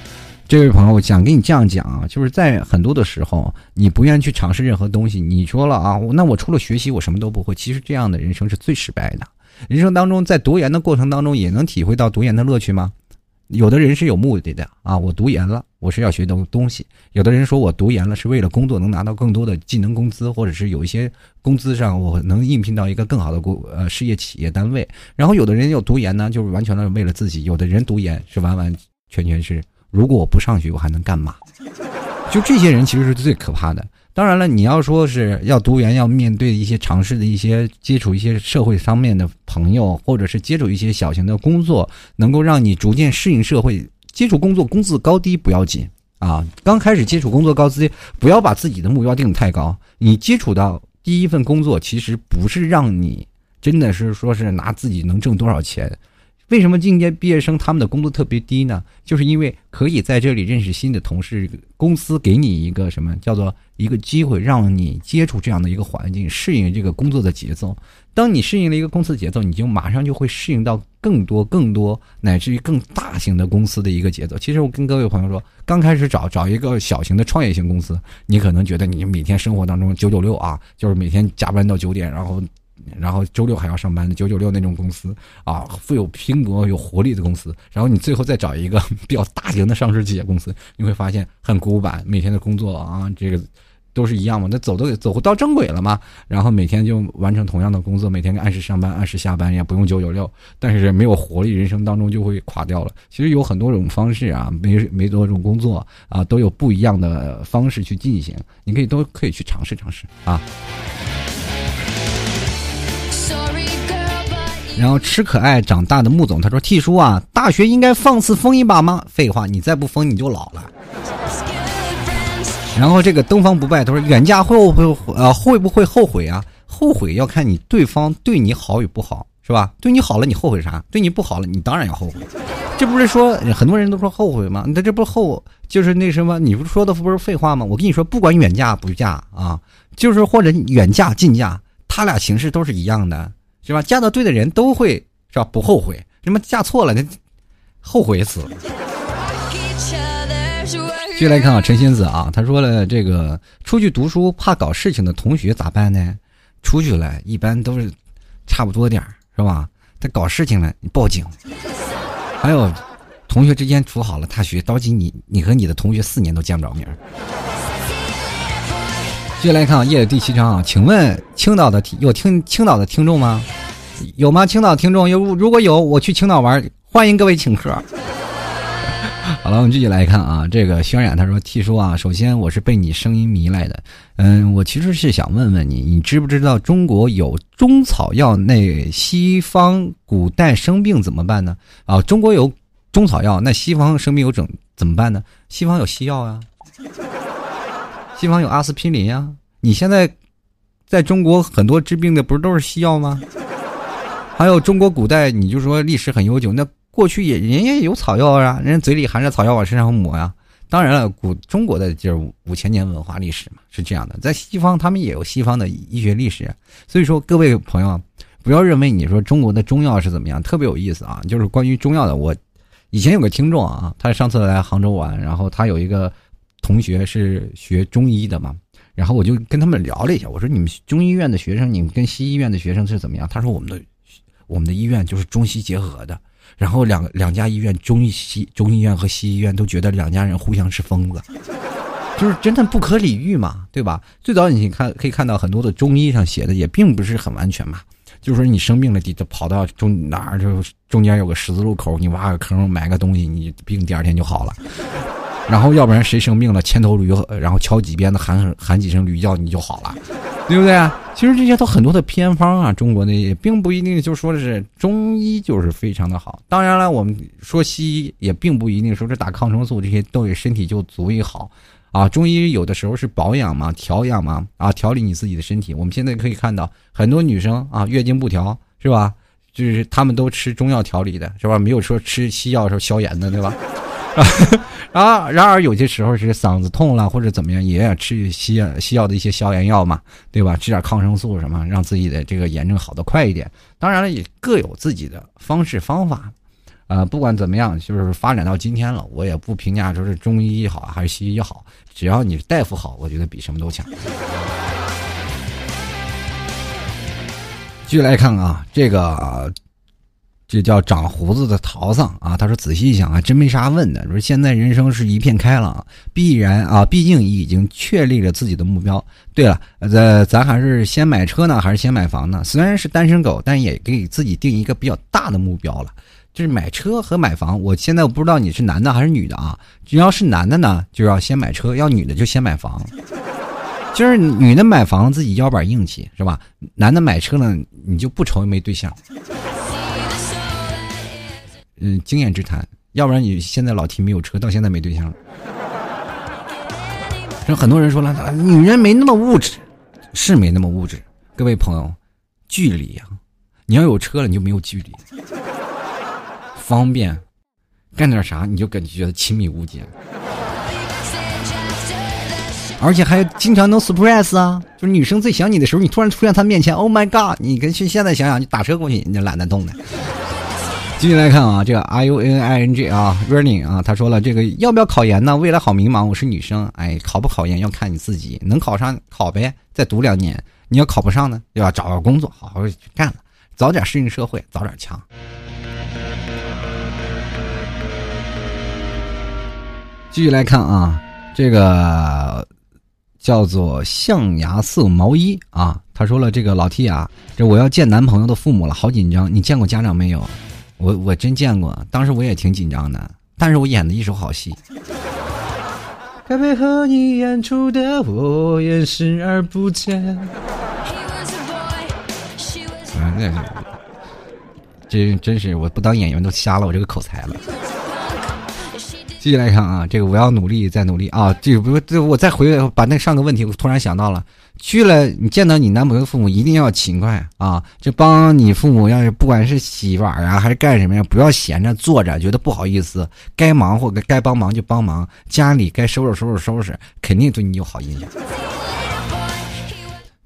这位朋友，我想跟你这样讲啊，就是在很多的时候，你不愿意去尝试任何东西，你说了啊，那我除了学习，我什么都不会。其实这样的人生是最失败的。人生当中，在读研的过程当中，也能体会到读研的乐趣吗？有的人是有目的的啊，我读研了，我是要学东东西。有的人说我读研了是为了工作能拿到更多的技能工资，或者是有一些工资上我能应聘到一个更好的工呃事业企业单位。然后有的人又读研呢，就是完全的为了自己。有的人读研是完完全全是，如果我不上学，我还能干嘛？就这些人其实是最可怕的。当然了，你要说是要读研，要面对一些尝试的一些接触一些社会方面的朋友，或者是接触一些小型的工作，能够让你逐渐适应社会。接触工作工资高低不要紧啊，刚开始接触工作高低，不要把自己的目标定的太高。你接触到第一份工作，其实不是让你真的是说是拿自己能挣多少钱。为什么应届毕业生他们的工资特别低呢？就是因为可以在这里认识新的同事，公司给你一个什么叫做一个机会，让你接触这样的一个环境，适应这个工作的节奏。当你适应了一个公司节奏，你就马上就会适应到更多、更多乃至于更大型的公司的一个节奏。其实我跟各位朋友说，刚开始找找一个小型的创业型公司，你可能觉得你每天生活当中九九六啊，就是每天加班到九点，然后。然后周六还要上班的九九六那种公司啊，富有拼搏、有活力的公司。然后你最后再找一个 比较大型的上市企业公司，你会发现很古板，每天的工作啊，这个都是一样嘛。那走都走到正轨了嘛。然后每天就完成同样的工作，每天按时上班、按时下班，也不用九九六，但是没有活力，人生当中就会垮掉了。其实有很多种方式啊，没没多种工作啊，都有不一样的方式去进行，你可以都可以去尝试尝试啊。然后吃可爱长大的穆总他说：“T 叔啊，大学应该放肆疯一把吗？废话，你再不疯你就老了。”然后这个东方不败他说：“远嫁会不会呃会不会后悔啊？后悔要看你对方对你好与不好，是吧？对你好了你后悔啥？对你不好了你当然要后悔。这不是说很多人都说后悔吗？那这不是后就是那什么？你不是说的不是废话吗？我跟你说，不管远嫁不嫁啊，就是或者远嫁近嫁，他俩形式都是一样的。”是吧？嫁到对的人都会是吧？不后悔。什么嫁错了，那后悔死了。继续来看啊，陈仙子啊，他说了，这个出去读书怕搞事情的同学咋办呢？出去了，一般都是差不多点儿，是吧？他搞事情了，你报警。还有，同学之间处好了，大学着急你，你和你的同学四年都见不着面。接下来看啊，夜的第七章啊，请问青岛的有听青岛的听众吗？有吗？青岛听众有，如果有，我去青岛玩，欢迎各位请客。好了，我们继续来看啊，这个渲染他说：“T 叔啊，首先我是被你声音迷来的，嗯，我其实是想问问你，你知不知道中国有中草药？那西方古代生病怎么办呢？啊，中国有中草药，那西方生病有怎怎么办呢？西方有西药啊，西方有阿司匹林啊。你现在在中国很多治病的不是都是西药吗？还有中国古代，你就说历史很悠久，那。”过去也人家有草药啊，人家嘴里含着草药往身上抹呀。当然了，古中国的就是五千年文化历史嘛，是这样的。在西方，他们也有西方的医学历史。所以说，各位朋友，不要认为你说中国的中药是怎么样，特别有意思啊。就是关于中药的，我以前有个听众啊，他上次来杭州玩，然后他有一个同学是学中医的嘛，然后我就跟他们聊了一下，我说你们中医院的学生，你们跟西医院的学生是怎么样？他说我们的我们的医院就是中西结合的。然后两两家医院，中医西中医院和西医院都觉得两家人互相是疯子，就是真的不可理喻嘛，对吧？最早你看可以看到很多的中医上写的也并不是很完全嘛，就是说你生病了，得跑到中哪儿就中间有个十字路口，你挖个坑埋个东西，你病第二天就好了。然后要不然谁生病了，牵头驴，然后敲几鞭子，喊喊几声驴叫，你就好了，对不对啊？其实这些都很多的偏方啊，中国的也并不一定就说的是中医就是非常的好。当然了，我们说西医也并不一定说是打抗生素这些对身体就足以好啊。中医有的时候是保养嘛，调养嘛，啊，调理你自己的身体。我们现在可以看到很多女生啊，月经不调是吧？就是她们都吃中药调理的是吧？没有说吃西药时候消炎的对吧？啊，然而有些时候是嗓子痛了或者怎么样，也要吃西药西药的一些消炎药嘛，对吧？吃点抗生素什么，让自己的这个炎症好的快一点。当然了，也各有自己的方式方法。啊，不管怎么样，就是发展到今天了，我也不评价说是中医好还是西医好，只要你大夫好，我觉得比什么都强。继续来看啊，这个。这叫长胡子的陶桑啊！他说：“仔细一想啊，真没啥问的。说现在人生是一片开朗，必然啊，毕竟已经确立了自己的目标。对了，呃，咱还是先买车呢，还是先买房呢？虽然是单身狗，但也给自己定一个比较大的目标了，就是买车和买房。我现在我不知道你是男的还是女的啊？只要是男的呢，就要先买车；要女的就先买房。就是女的买房自己腰板硬气是吧？男的买车呢，你就不愁没对象。”嗯，经验之谈，要不然你现在老提没有车，到现在没对象。有很多人说了，女人没那么物质，是没那么物质。各位朋友，距离呀，你要有车了，你就没有距离，方便，干点啥你就感觉觉得亲密无间，而且还经常能 surprise 啊，就是女生最想你的时候，你突然出现她面前，Oh my god！你跟去现在想想，你打车过去，你懒得动的。继续来看啊，这个 R U N I N G 啊，Running 啊，他说了，这个要不要考研呢？未来好迷茫。我是女生，哎，考不考研要看你自己，能考上考呗，再读两年。你要考不上呢，对吧找个工作，好好去干了，早点适应社会，早点强。继续来看啊，这个叫做象牙色毛衣啊，他说了，这个老 T 啊，这我要见男朋友的父母了，好紧张。你见过家长没有？我我真见过，当时我也挺紧张的，但是我演的一手好戏。该配合你演出的我也视而不见。啊，那是，这真是我不当演员都瞎了我这个口才了。继续来看啊，这个我要努力再努力啊！这个不，这我再回把那上个问题，我突然想到了。去了，你见到你男朋友父母一定要勤快啊！就帮你父母要是不管是洗碗啊还是干什么呀，不要闲着坐着，觉得不好意思，该忙活该帮忙就帮忙，家里该收拾收拾收拾，肯定对你有好印象。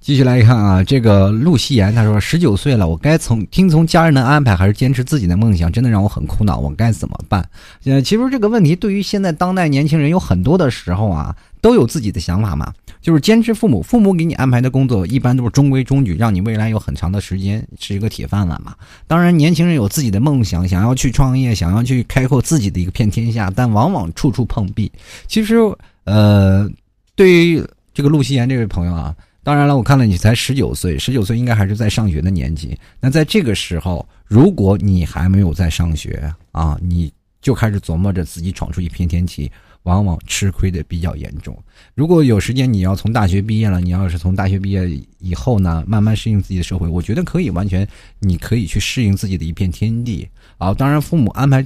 继续来看啊，这个陆夕颜他说：“十九岁了，我该从听从家人的安排，还是坚持自己的梦想？真的让我很苦恼，我该怎么办？”呃，其实这个问题对于现在当代年轻人有很多的时候啊，都有自己的想法嘛。就是坚持父母父母给你安排的工作，一般都是中规中矩，让你未来有很长的时间是一个铁饭碗嘛。当然，年轻人有自己的梦想，想要去创业，想要去开阔自己的一个片天下，但往往处处碰壁。其实，呃，对于这个陆夕颜这位朋友啊。当然了，我看了你才十九岁，十九岁应该还是在上学的年纪。那在这个时候，如果你还没有在上学啊，你就开始琢磨着自己闯出一片天地，往往吃亏的比较严重。如果有时间，你要从大学毕业了，你要是从大学毕业以后呢，慢慢适应自己的社会，我觉得可以完全，你可以去适应自己的一片天地啊。当然，父母安排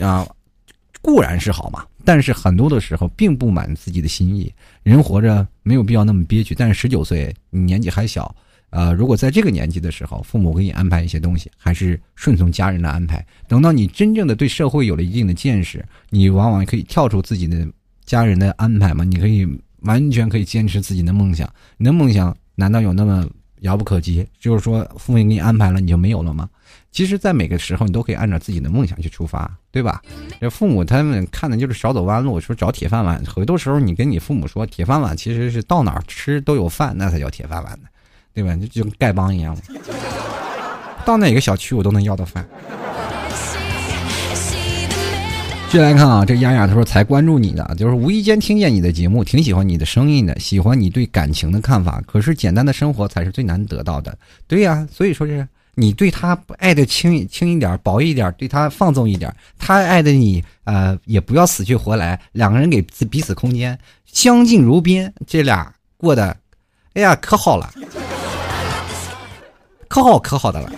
啊，固然是好嘛，但是很多的时候并不满自己的心意。人活着没有必要那么憋屈，但是十九岁，你年纪还小。呃，如果在这个年纪的时候，父母给你安排一些东西，还是顺从家人的安排。等到你真正的对社会有了一定的见识，你往往可以跳出自己的家人的安排嘛？你可以完全可以坚持自己的梦想。你的梦想难道有那么遥不可及？就是说，父母给你安排了，你就没有了吗？其实，在每个时候，你都可以按照自己的梦想去出发，对吧？这父母他们看的就是少走弯路，说找铁饭碗。很多时候，你跟你父母说，铁饭碗其实是到哪儿吃都有饭，那才叫铁饭碗呢。对吧？就就跟丐帮一样，到哪个小区我都能要到饭。继续来看啊，这丫丫他说才关注你的，就是无意间听见你的节目，挺喜欢你的声音的，喜欢你对感情的看法。可是简单的生活才是最难得到的。对呀，所以说是你对他爱的轻轻一点，薄一点，对他放纵一点，他爱的你呃也不要死去活来，两个人给彼此空间，相敬如宾，这俩过得，哎呀可好了。可好可好的了。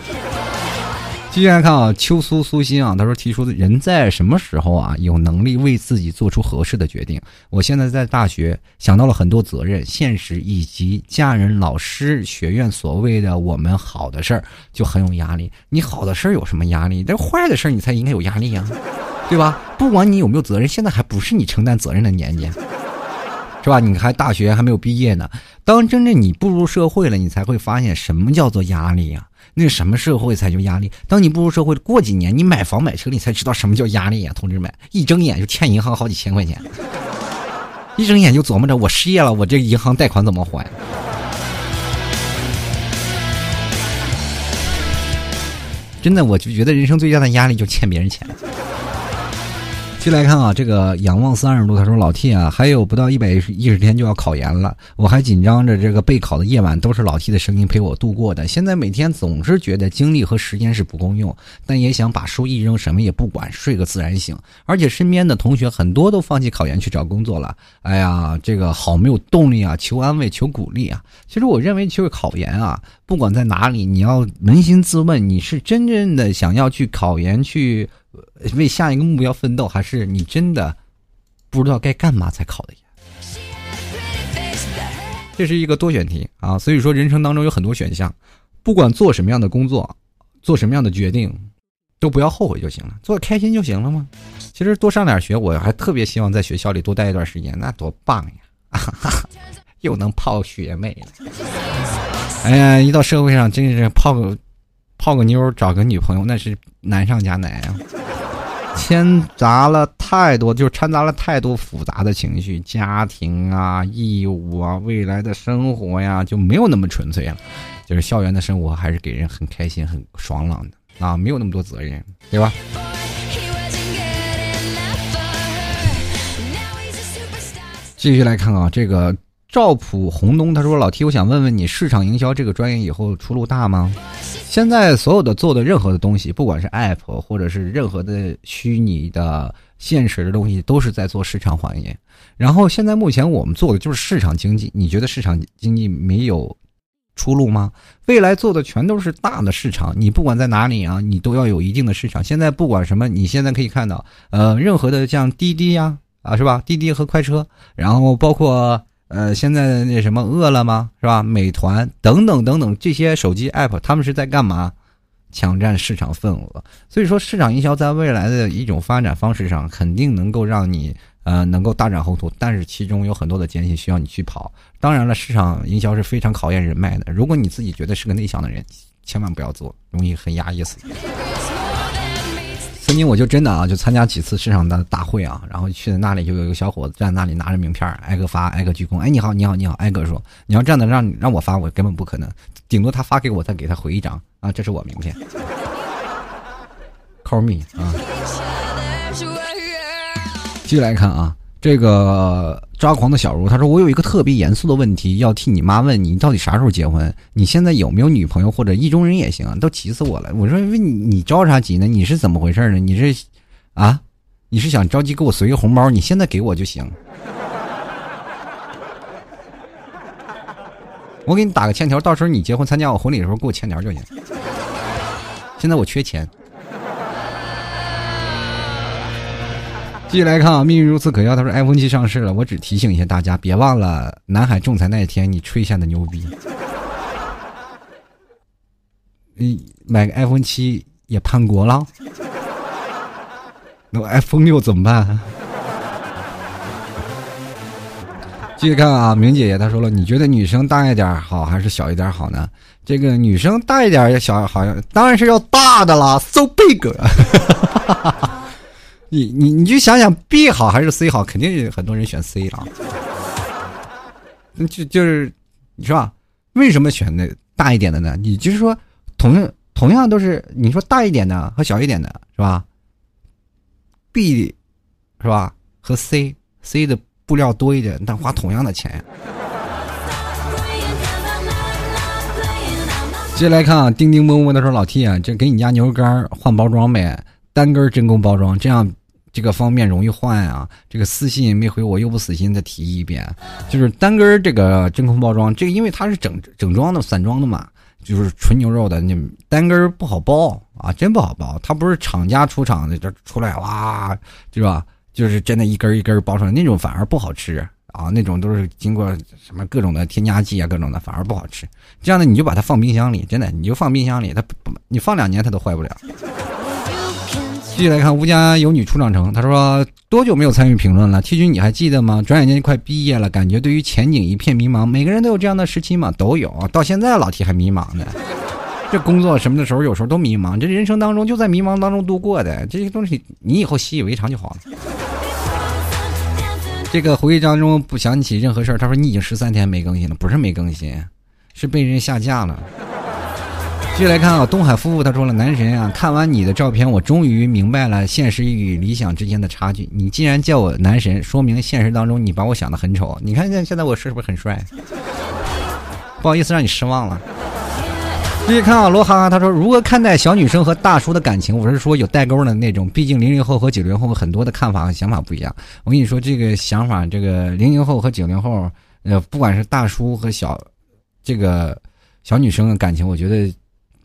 继续来看啊，秋苏苏心啊，他说提出的人在什么时候啊有能力为自己做出合适的决定？我现在在大学，想到了很多责任、现实以及家人、老师、学院所谓的我们好的事儿，就很有压力。你好的事儿有什么压力？但坏的事儿你才应该有压力呀，对吧？不管你有没有责任，现在还不是你承担责任的年纪。是吧？你还大学还没有毕业呢。当真正你步入社会了，你才会发现什么叫做压力呀？那什么社会才叫压力？当你步入社会过几年，你买房买车，你才知道什么叫压力呀，同志们！一睁眼就欠银行好几千块钱，一睁眼就琢磨着我失业了，我这银行贷款怎么还？真的，我就觉得人生最大的压力就欠别人钱。继续来看啊，这个仰望三十度，他说：“老 T 啊，还有不到一百一十天就要考研了，我还紧张着。这个备考的夜晚都是老 T 的声音陪我度过的。现在每天总是觉得精力和时间是不够用，但也想把书一扔，什么也不管，睡个自然醒。而且身边的同学很多都放弃考研去找工作了。哎呀，这个好没有动力啊！求安慰，求鼓励啊！其实我认为，就是考研啊，不管在哪里，你要扪心自问，你是真正的想要去考研去。”为下一个目标奋斗，还是你真的不知道该干嘛才考的研？这是一个多选题啊，所以说人生当中有很多选项，不管做什么样的工作，做什么样的决定，都不要后悔就行了，做开心就行了吗？其实多上点学，我还特别希望在学校里多待一段时间，那多棒呀！哈 哈又能泡学妹了。哎呀，一到社会上，真是泡个泡个妞，找个女朋友，那是难上加难啊。掺杂了太多，就掺杂了太多复杂的情绪，家庭啊、义务啊、未来的生活呀，就没有那么纯粹了。就是校园的生活还是给人很开心、很爽朗的啊，没有那么多责任，对吧？继续来看啊，这个。赵普红东他说：“老 T，我想问问你，市场营销这个专业以后出路大吗？现在所有的做的任何的东西，不管是 App 或者是任何的虚拟的、现实的东西，都是在做市场行业。然后现在目前我们做的就是市场经济，你觉得市场经济没有出路吗？未来做的全都是大的市场，你不管在哪里啊，你都要有一定的市场。现在不管什么，你现在可以看到，呃，任何的像滴滴呀，啊，是吧？滴滴和快车，然后包括。”呃，现在那什么饿了么是吧？美团等等等等这些手机 app，他们是在干嘛？抢占市场份额。所以说，市场营销在未来的一种发展方式上，肯定能够让你呃能够大展宏图。但是其中有很多的艰辛需要你去跑。当然了，市场营销是非常考验人脉的。如果你自己觉得是个内向的人，千万不要做，容易很压抑死。曾经我就真的啊，就参加几次市场的大会啊，然后去的那里就有一个小伙子站在那里拿着名片，挨个发，挨个鞠躬。哎，你好，你好，你好，挨个说。你要这样的让让我发，我根本不可能，顶多他发给我，再给他回一张啊，这是我名片。Call me 啊。继续来看啊。这个抓狂的小茹，他说：“我有一个特别严肃的问题要替你妈问你，你到底啥时候结婚？你现在有没有女朋友或者意中人也行？都急死我了！我说，你你着啥急呢？你是怎么回事呢？你是啊？你是想着急给我随个红包？你现在给我就行。我给你打个欠条，到时候你结婚参加我婚礼的时候给我欠条就行。现在我缺钱。继续来看啊，命运如此可笑。他说：“iPhone 七上市了，我只提醒一下大家，别忘了南海仲裁那一天你吹下的牛逼。你 买个 iPhone 七也叛国了？那我 iPhone 六怎么办？” 继续看啊，明姐姐她说了，你觉得女生大一点好还是小一点好呢？这个女生大一点小好像当然是要大的啦，so big。你你你就想想 B 好还是 C 好，肯定很多人选 C 了。就就是你说啊为什么选那大一点的呢？你就是说同样同样都是你说大一点的和小一点的是吧？B 是吧？和 C C 的。布料多一点，但花同样的钱。接下来看啊，叮叮嗡嗡的说：“老 T 啊，这给你家牛肉干换包装呗，单根真空包装，这样这个方便容易换啊。这个私信没回我，又不死心，再提一遍，就是单根这个真空包装，这个因为它是整整装的、散装的嘛，就是纯牛肉的，你单根不好包啊，真不好包。它不是厂家出厂的，这出来哇，对吧？”就是真的一根一根包出来那种反而不好吃啊，那种都是经过什么各种的添加剂啊，各种的反而不好吃。这样的你就把它放冰箱里，真的你就放冰箱里，它你放两年它都坏不了。继续来看，吴家有女初长成，他说多久没有参与评论了？T 君你还记得吗？转眼间就快毕业了，感觉对于前景一片迷茫。每个人都有这样的时期嘛，都有。到现在老 T 还迷茫呢。这工作什么的时候，有时候都迷茫。这人生当中就在迷茫当中度过的，这些东西你以后习以为常就好了。这个回忆当中不想起任何事儿。他说你已经十三天没更新了，不是没更新，是被人下架了。继续来看啊，东海夫妇他说了，男神啊，看完你的照片，我终于明白了现实与理想之间的差距。你既然叫我男神，说明现实当中你把我想的很丑。你看现现在我是不是很帅？不好意思让你失望了。继续看啊，罗哈哈他说：“如何看待小女生和大叔的感情？我是说有代沟的那种。毕竟零零后和九零后很多的看法和想法不一样。我跟你说，这个想法，这个零零后和九零后，呃，不管是大叔和小，这个小女生的感情，我觉得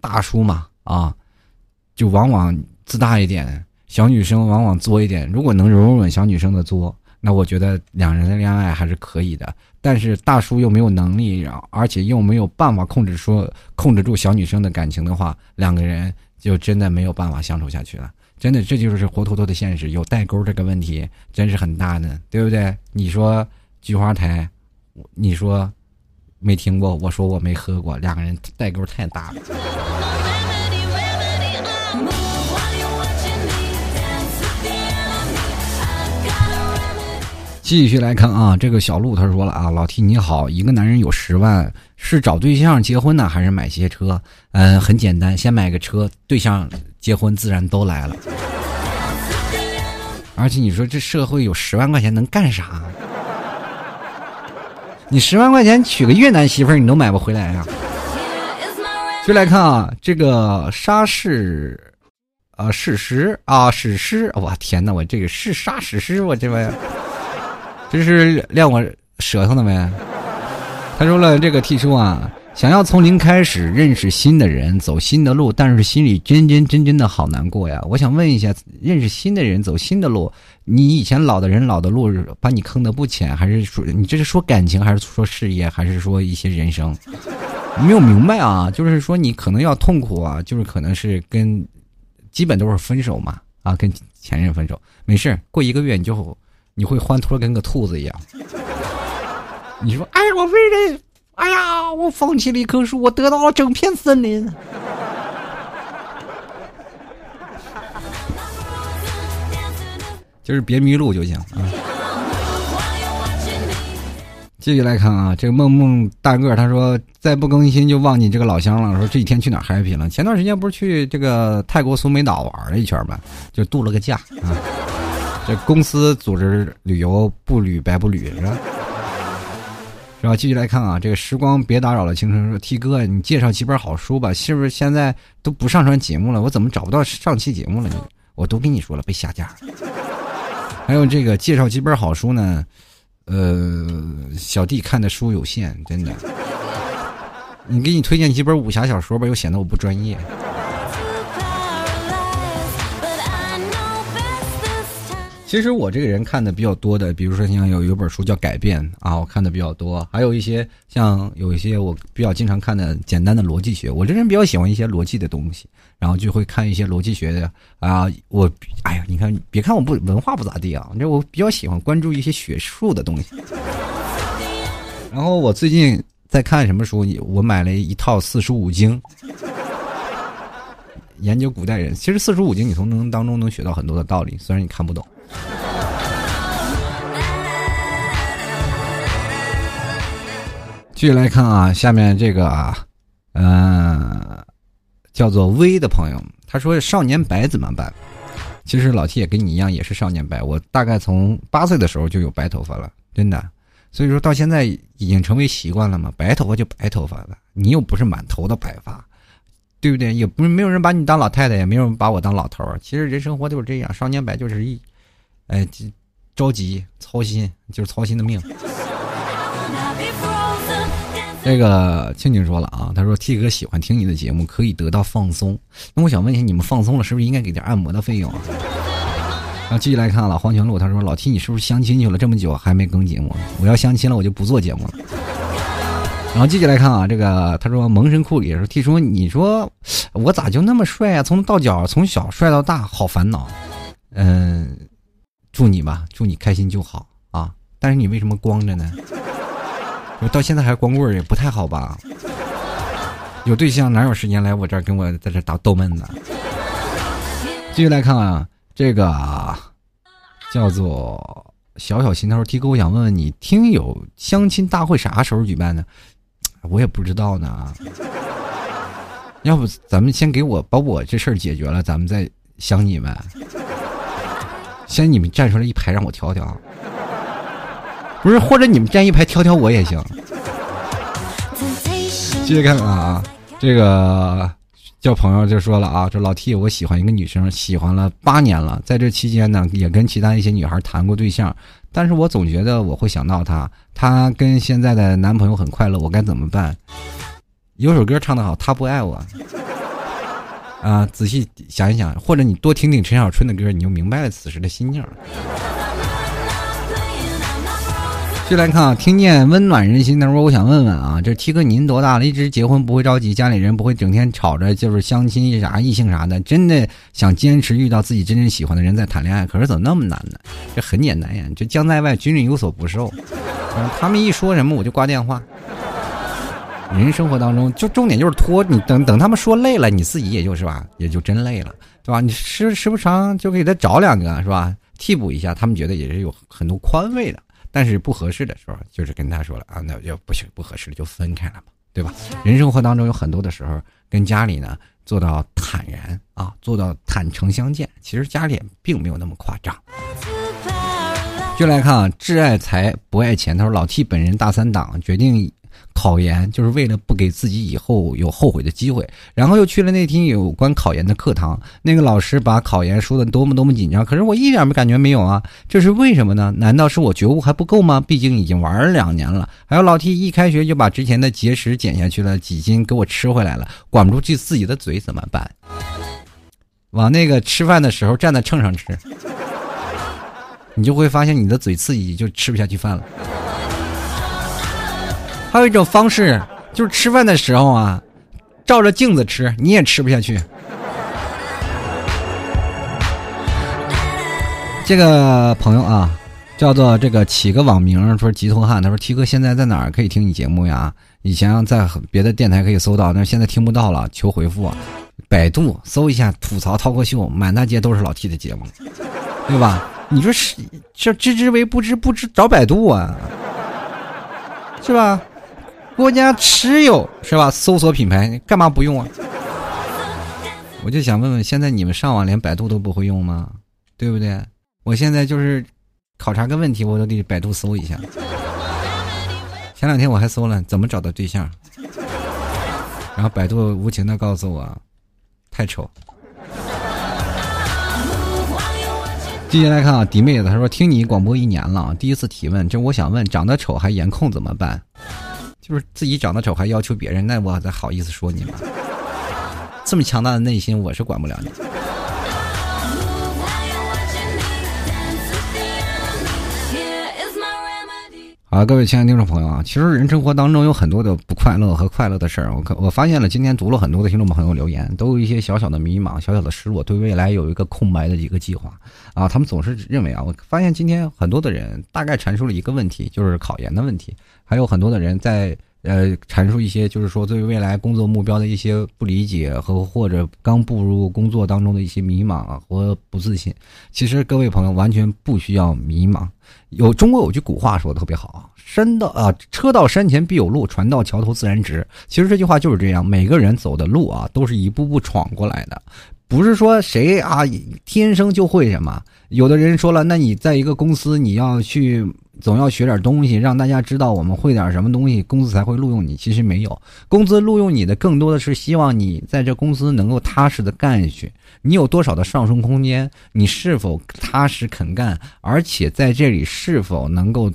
大叔嘛，啊，就往往自大一点，小女生往往作一点。如果能容忍小女生的作。”那我觉得两人的恋爱还是可以的，但是大叔又没有能力，而且又没有办法控制说控制住小女生的感情的话，两个人就真的没有办法相处下去了。真的，这就是活脱脱的现实。有代沟这个问题真是很大的，对不对？你说菊花台，你说没听过，我说我没喝过，两个人代沟太大了。继续来看啊，这个小鹿他说了啊，老 T 你好，一个男人有十万，是找对象结婚呢，还是买些车？嗯，很简单，先买个车，对象结婚自然都来了。而且你说这社会有十万块钱能干啥？你十万块钱娶个越南媳妇儿，你都买不回来呀。就来看啊，这个沙士，啊，史诗啊，史诗，我天哪，我这个是沙史诗，我这玩意儿。这是练我舌头的没？他说了，这个替叔啊，想要从零开始认识新的人，走新的路，但是心里真真真真的好难过呀。我想问一下，认识新的人，走新的路，你以前老的人老的路把你坑的不浅，还是说你这是说感情，还是说事业，还是说一些人生？没有明白啊，就是说你可能要痛苦啊，就是可能是跟基本都是分手嘛啊，跟前任分手，没事过一个月你就。你会欢脱跟个兔子一样。你说：“哎，我为人，哎呀，我放弃了一棵树，我得到了整片森林。”就是别迷路就行啊。继续来看啊，这个梦梦大个他说：“再不更新就忘记这个老乡了。”说这几天去哪 happy 了？前段时间不是去这个泰国苏梅岛玩了一圈吗？就度了个假啊。这公司组织旅游不旅白不旅是吧？是吧？继续来看啊，这个时光别打扰了青春说，T 哥，你介绍几本好书吧？是不是现在都不上传节目了？我怎么找不到上期节目了？我都跟你说了被下架。还有这个介绍几本好书呢，呃，小弟看的书有限，真的。你给你推荐几本武侠小说吧，又显得我不专业。其实我这个人看的比较多的，比如说像有有本书叫《改变》啊，我看的比较多。还有一些像有一些我比较经常看的简单的逻辑学，我这人比较喜欢一些逻辑的东西，然后就会看一些逻辑学的啊。我哎呀，你看，别看我不文化不咋地啊，这我比较喜欢关注一些学术的东西。然后我最近在看什么书？我买了一套四书五经，研究古代人。其实四书五经你从能当中能学到很多的道理，虽然你看不懂。继续来看啊，下面这个啊，嗯，叫做微的朋友，他说：“少年白怎么办？”其实老 T 也跟你一样，也是少年白。我大概从八岁的时候就有白头发了，真的。所以说到现在已经成为习惯了嘛，白头发就白头发了。你又不是满头的白发，对不对？也不是没有人把你当老太太，也没有人把我当老头儿。其实人生活就是这样，少年白就是一，哎，着急操心，就是操心的命。这个庆庆说了啊，他说 T 哥喜欢听你的节目，可以得到放松。那我想问一下，你们放松了，是不是应该给点按摩的费用啊？然后继续来看了黄泉路，他说老 T 你是不是相亲去了这么久还没更节目？我要相亲了，我就不做节目了。然后继续来看啊，这个他说萌神库里说 T 说你说我咋就那么帅啊？从头到脚从小帅到大，好烦恼。嗯，祝你吧，祝你开心就好啊。但是你为什么光着呢？我到现在还光棍也不太好吧？有对象哪有时间来我这儿跟我在这打逗闷子？继续来看啊，这个叫做小小心头提哥，我想问问你，听友相亲大会啥时候举办呢？我也不知道呢。要不咱们先给我把我这事儿解决了，咱们再想你们。先你们站出来一排让我挑挑。不是，或者你们站一排挑挑我也行。接着看看啊，这个叫朋友就说了啊，这老 T 我喜欢一个女生，喜欢了八年了，在这期间呢，也跟其他一些女孩谈过对象，但是我总觉得我会想到她，她跟现在的男朋友很快乐，我该怎么办？有首歌唱得好，他不爱我。啊，仔细想一想，或者你多听听陈小春的歌，你就明白了此时的心境了。就来看啊，听见温暖人心。他说：“我想问问啊，这七哥您多大了？一直结婚不会着急，家里人不会整天吵着，就是相亲啥异性啥的。真的想坚持遇到自己真正喜欢的人再谈恋爱，可是怎么那么难呢？这很简单呀，就将在外，军人有所不受。嗯他们一说什么我就挂电话。人生活当中就重点就是拖，你等等他们说累了，你自己也就是吧，也就真累了，对吧？你时时不常就给他找两个是吧，替补一下，他们觉得也是有很多宽慰的。”但是不合适的时候，就是跟他说了啊，那就不行，不合适了就分开了嘛，对吧？人生活当中有很多的时候，跟家里呢做到坦然啊，做到坦诚相见，其实家里并没有那么夸张。就来看啊，挚爱财不爱钱。他说老 T 本人大三党决定。考研就是为了不给自己以后有后悔的机会，然后又去了那天有关考研的课堂。那个老师把考研说的多么多么紧张，可是我一点没感觉没有啊，这是为什么呢？难道是我觉悟还不够吗？毕竟已经玩了两年了。还有老 T 一开学就把之前的节食减下去了几斤，给我吃回来了，管不住自己的嘴怎么办？往那个吃饭的时候站在秤上吃，你就会发现你的嘴刺激就吃不下去饭了。还有一种方式，就是吃饭的时候啊，照着镜子吃，你也吃不下去。这个朋友啊，叫做这个起个网名说吉托汉，他说 T 哥现在在哪儿可以听你节目呀？以前在别的电台可以搜到，但是现在听不到了，求回复。百度搜一下吐槽涛哥秀，满大街都是老 T 的节目，对吧？你说是这知之为不知，不知找百度啊，是吧？国家持有是吧？搜索品牌干嘛不用啊？我就想问问，现在你们上网连百度都不会用吗？对不对？我现在就是考察个问题，我都得百度搜一下。前两天我还搜了怎么找到对象，然后百度无情的告诉我，太丑。继续来看啊，迪妹子她说听你广播一年了，第一次提问，就我想问，长得丑还颜控怎么办？就是自己长得丑还要求别人，那我再好意思说你吗？这么强大的内心，我是管不了你。好，各位亲爱的听众朋友啊，其实人生活当中有很多的不快乐和快乐的事儿。我我发现了，今天读了很多的听众朋友留言，都有一些小小的迷茫、小小的失落，对未来有一个空白的一个计划啊。他们总是认为啊，我发现今天很多的人大概阐述了一个问题，就是考研的问题，还有很多的人在。呃，阐述一些就是说对未来工作目标的一些不理解和或者刚步入工作当中的一些迷茫啊和不自信。其实各位朋友完全不需要迷茫。有中国有句古话说的特别好啊山到啊，车到山前必有路，船到桥头自然直。其实这句话就是这样，每个人走的路啊，都是一步步闯过来的，不是说谁啊天生就会什么。有的人说了，那你在一个公司，你要去。总要学点东西，让大家知道我们会点什么东西，公司才会录用你。其实没有，公司录用你的更多的是希望你在这公司能够踏实的干下去。你有多少的上升空间？你是否踏实肯干？而且在这里是否能够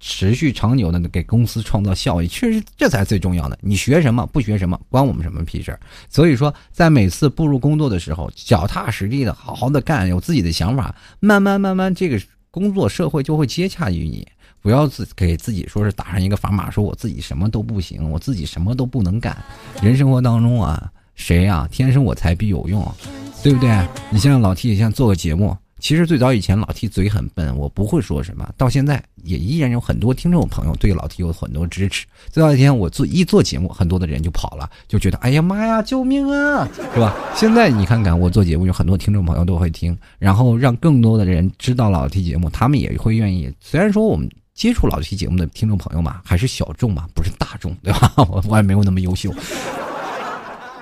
持续长久的给公司创造效益？确实，这才最重要的。你学什么，不学什么，关我们什么屁事儿？所以说，在每次步入工作的时候，脚踏实地的好好的干，有自己的想法，慢慢慢慢这个。工作社会就会接洽于你，不要自给自己说是打上一个砝码，说我自己什么都不行，我自己什么都不能干。人生活当中啊，谁啊，天生我材必有用，对不对？你像老 T，像做个节目。其实最早以前老 T 嘴很笨，我不会说什么。到现在也依然有很多听众朋友对老 T 有很多支持。最早一天我做一做节目，很多的人就跑了，就觉得哎呀妈呀，救命啊，是吧？现在你看看我做节目，有很多听众朋友都会听，然后让更多的人知道老 T 节目，他们也会愿意。虽然说我们接触老 T 节目的听众朋友嘛，还是小众嘛，不是大众，对吧？我我也没有那么优秀。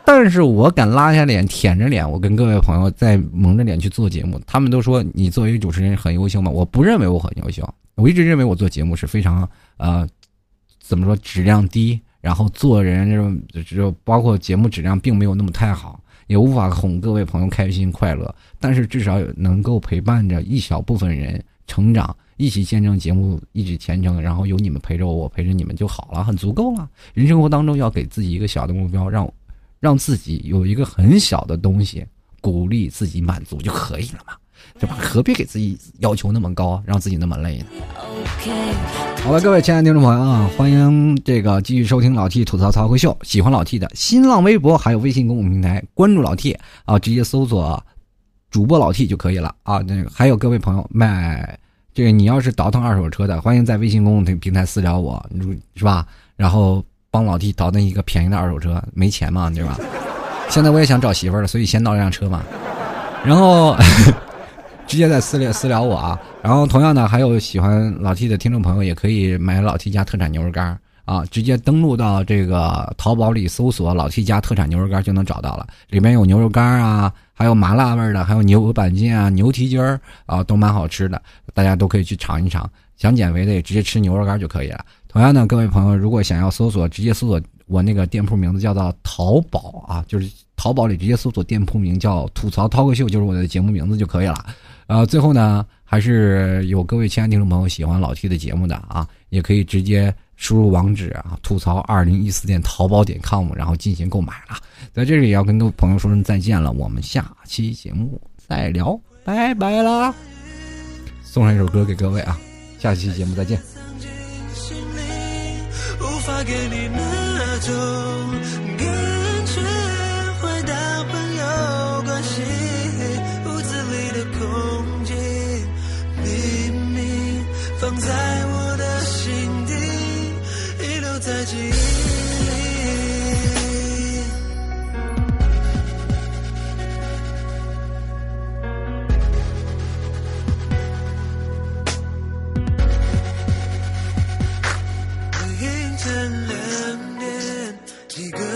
但是我敢拉下脸，舔着脸，我跟各位朋友在蒙着脸去做节目。他们都说你作为主持人很优秀吗？我不认为我很优秀。我一直认为我做节目是非常呃，怎么说质量低，然后做人这种就包括节目质量并没有那么太好，也无法哄各位朋友开心快乐。但是至少能够陪伴着一小部分人成长，一起见证节目一直前程，然后有你们陪着我，我陪着你们就好了，很足够了。人生活当中要给自己一个小的目标，让。让自己有一个很小的东西，鼓励自己满足就可以了嘛，对吧？何必给自己要求那么高，让自己那么累呢？好了，各位亲爱的听众朋友啊，欢迎这个继续收听老 T 吐槽槽会秀。喜欢老 T 的新浪微博还有微信公众平台，关注老 T 啊，直接搜索主播老 T 就可以了啊。那个还有各位朋友卖这个，你要是倒腾二手车的，欢迎在微信公众平台私聊我，是吧？然后。帮老弟倒腾一个便宜的二手车，没钱嘛，对吧？现在我也想找媳妇了，所以先倒一辆车嘛。然后 直接在私聊私聊我啊。然后同样的，还有喜欢老 T 的听众朋友，也可以买老 T 家特产牛肉干啊，直接登录到这个淘宝里搜索“老 T 家特产牛肉干”就能找到了。里面有牛肉干啊，还有麻辣味的，还有牛板筋啊、牛蹄筋儿啊，都蛮好吃的，大家都可以去尝一尝。想减肥的也直接吃牛肉干就可以了。同样呢，各位朋友，如果想要搜索，直接搜索我那个店铺名字叫做淘宝啊，就是淘宝里直接搜索店铺名叫“吐槽涛哥秀”，就是我的节目名字就可以了。呃，最后呢，还是有各位亲爱的听众朋友喜欢老 T 的节目的啊，也可以直接输入网址啊，吐槽二零一四店淘宝点 com，然后进行购买了。在这里也要跟各位朋友说声再见了，我们下期节目再聊，拜拜啦！送上一首歌给各位啊，下期节目再见。无法给你那种感觉，回到朋友关系，屋子里的空气，秘密放在我一个。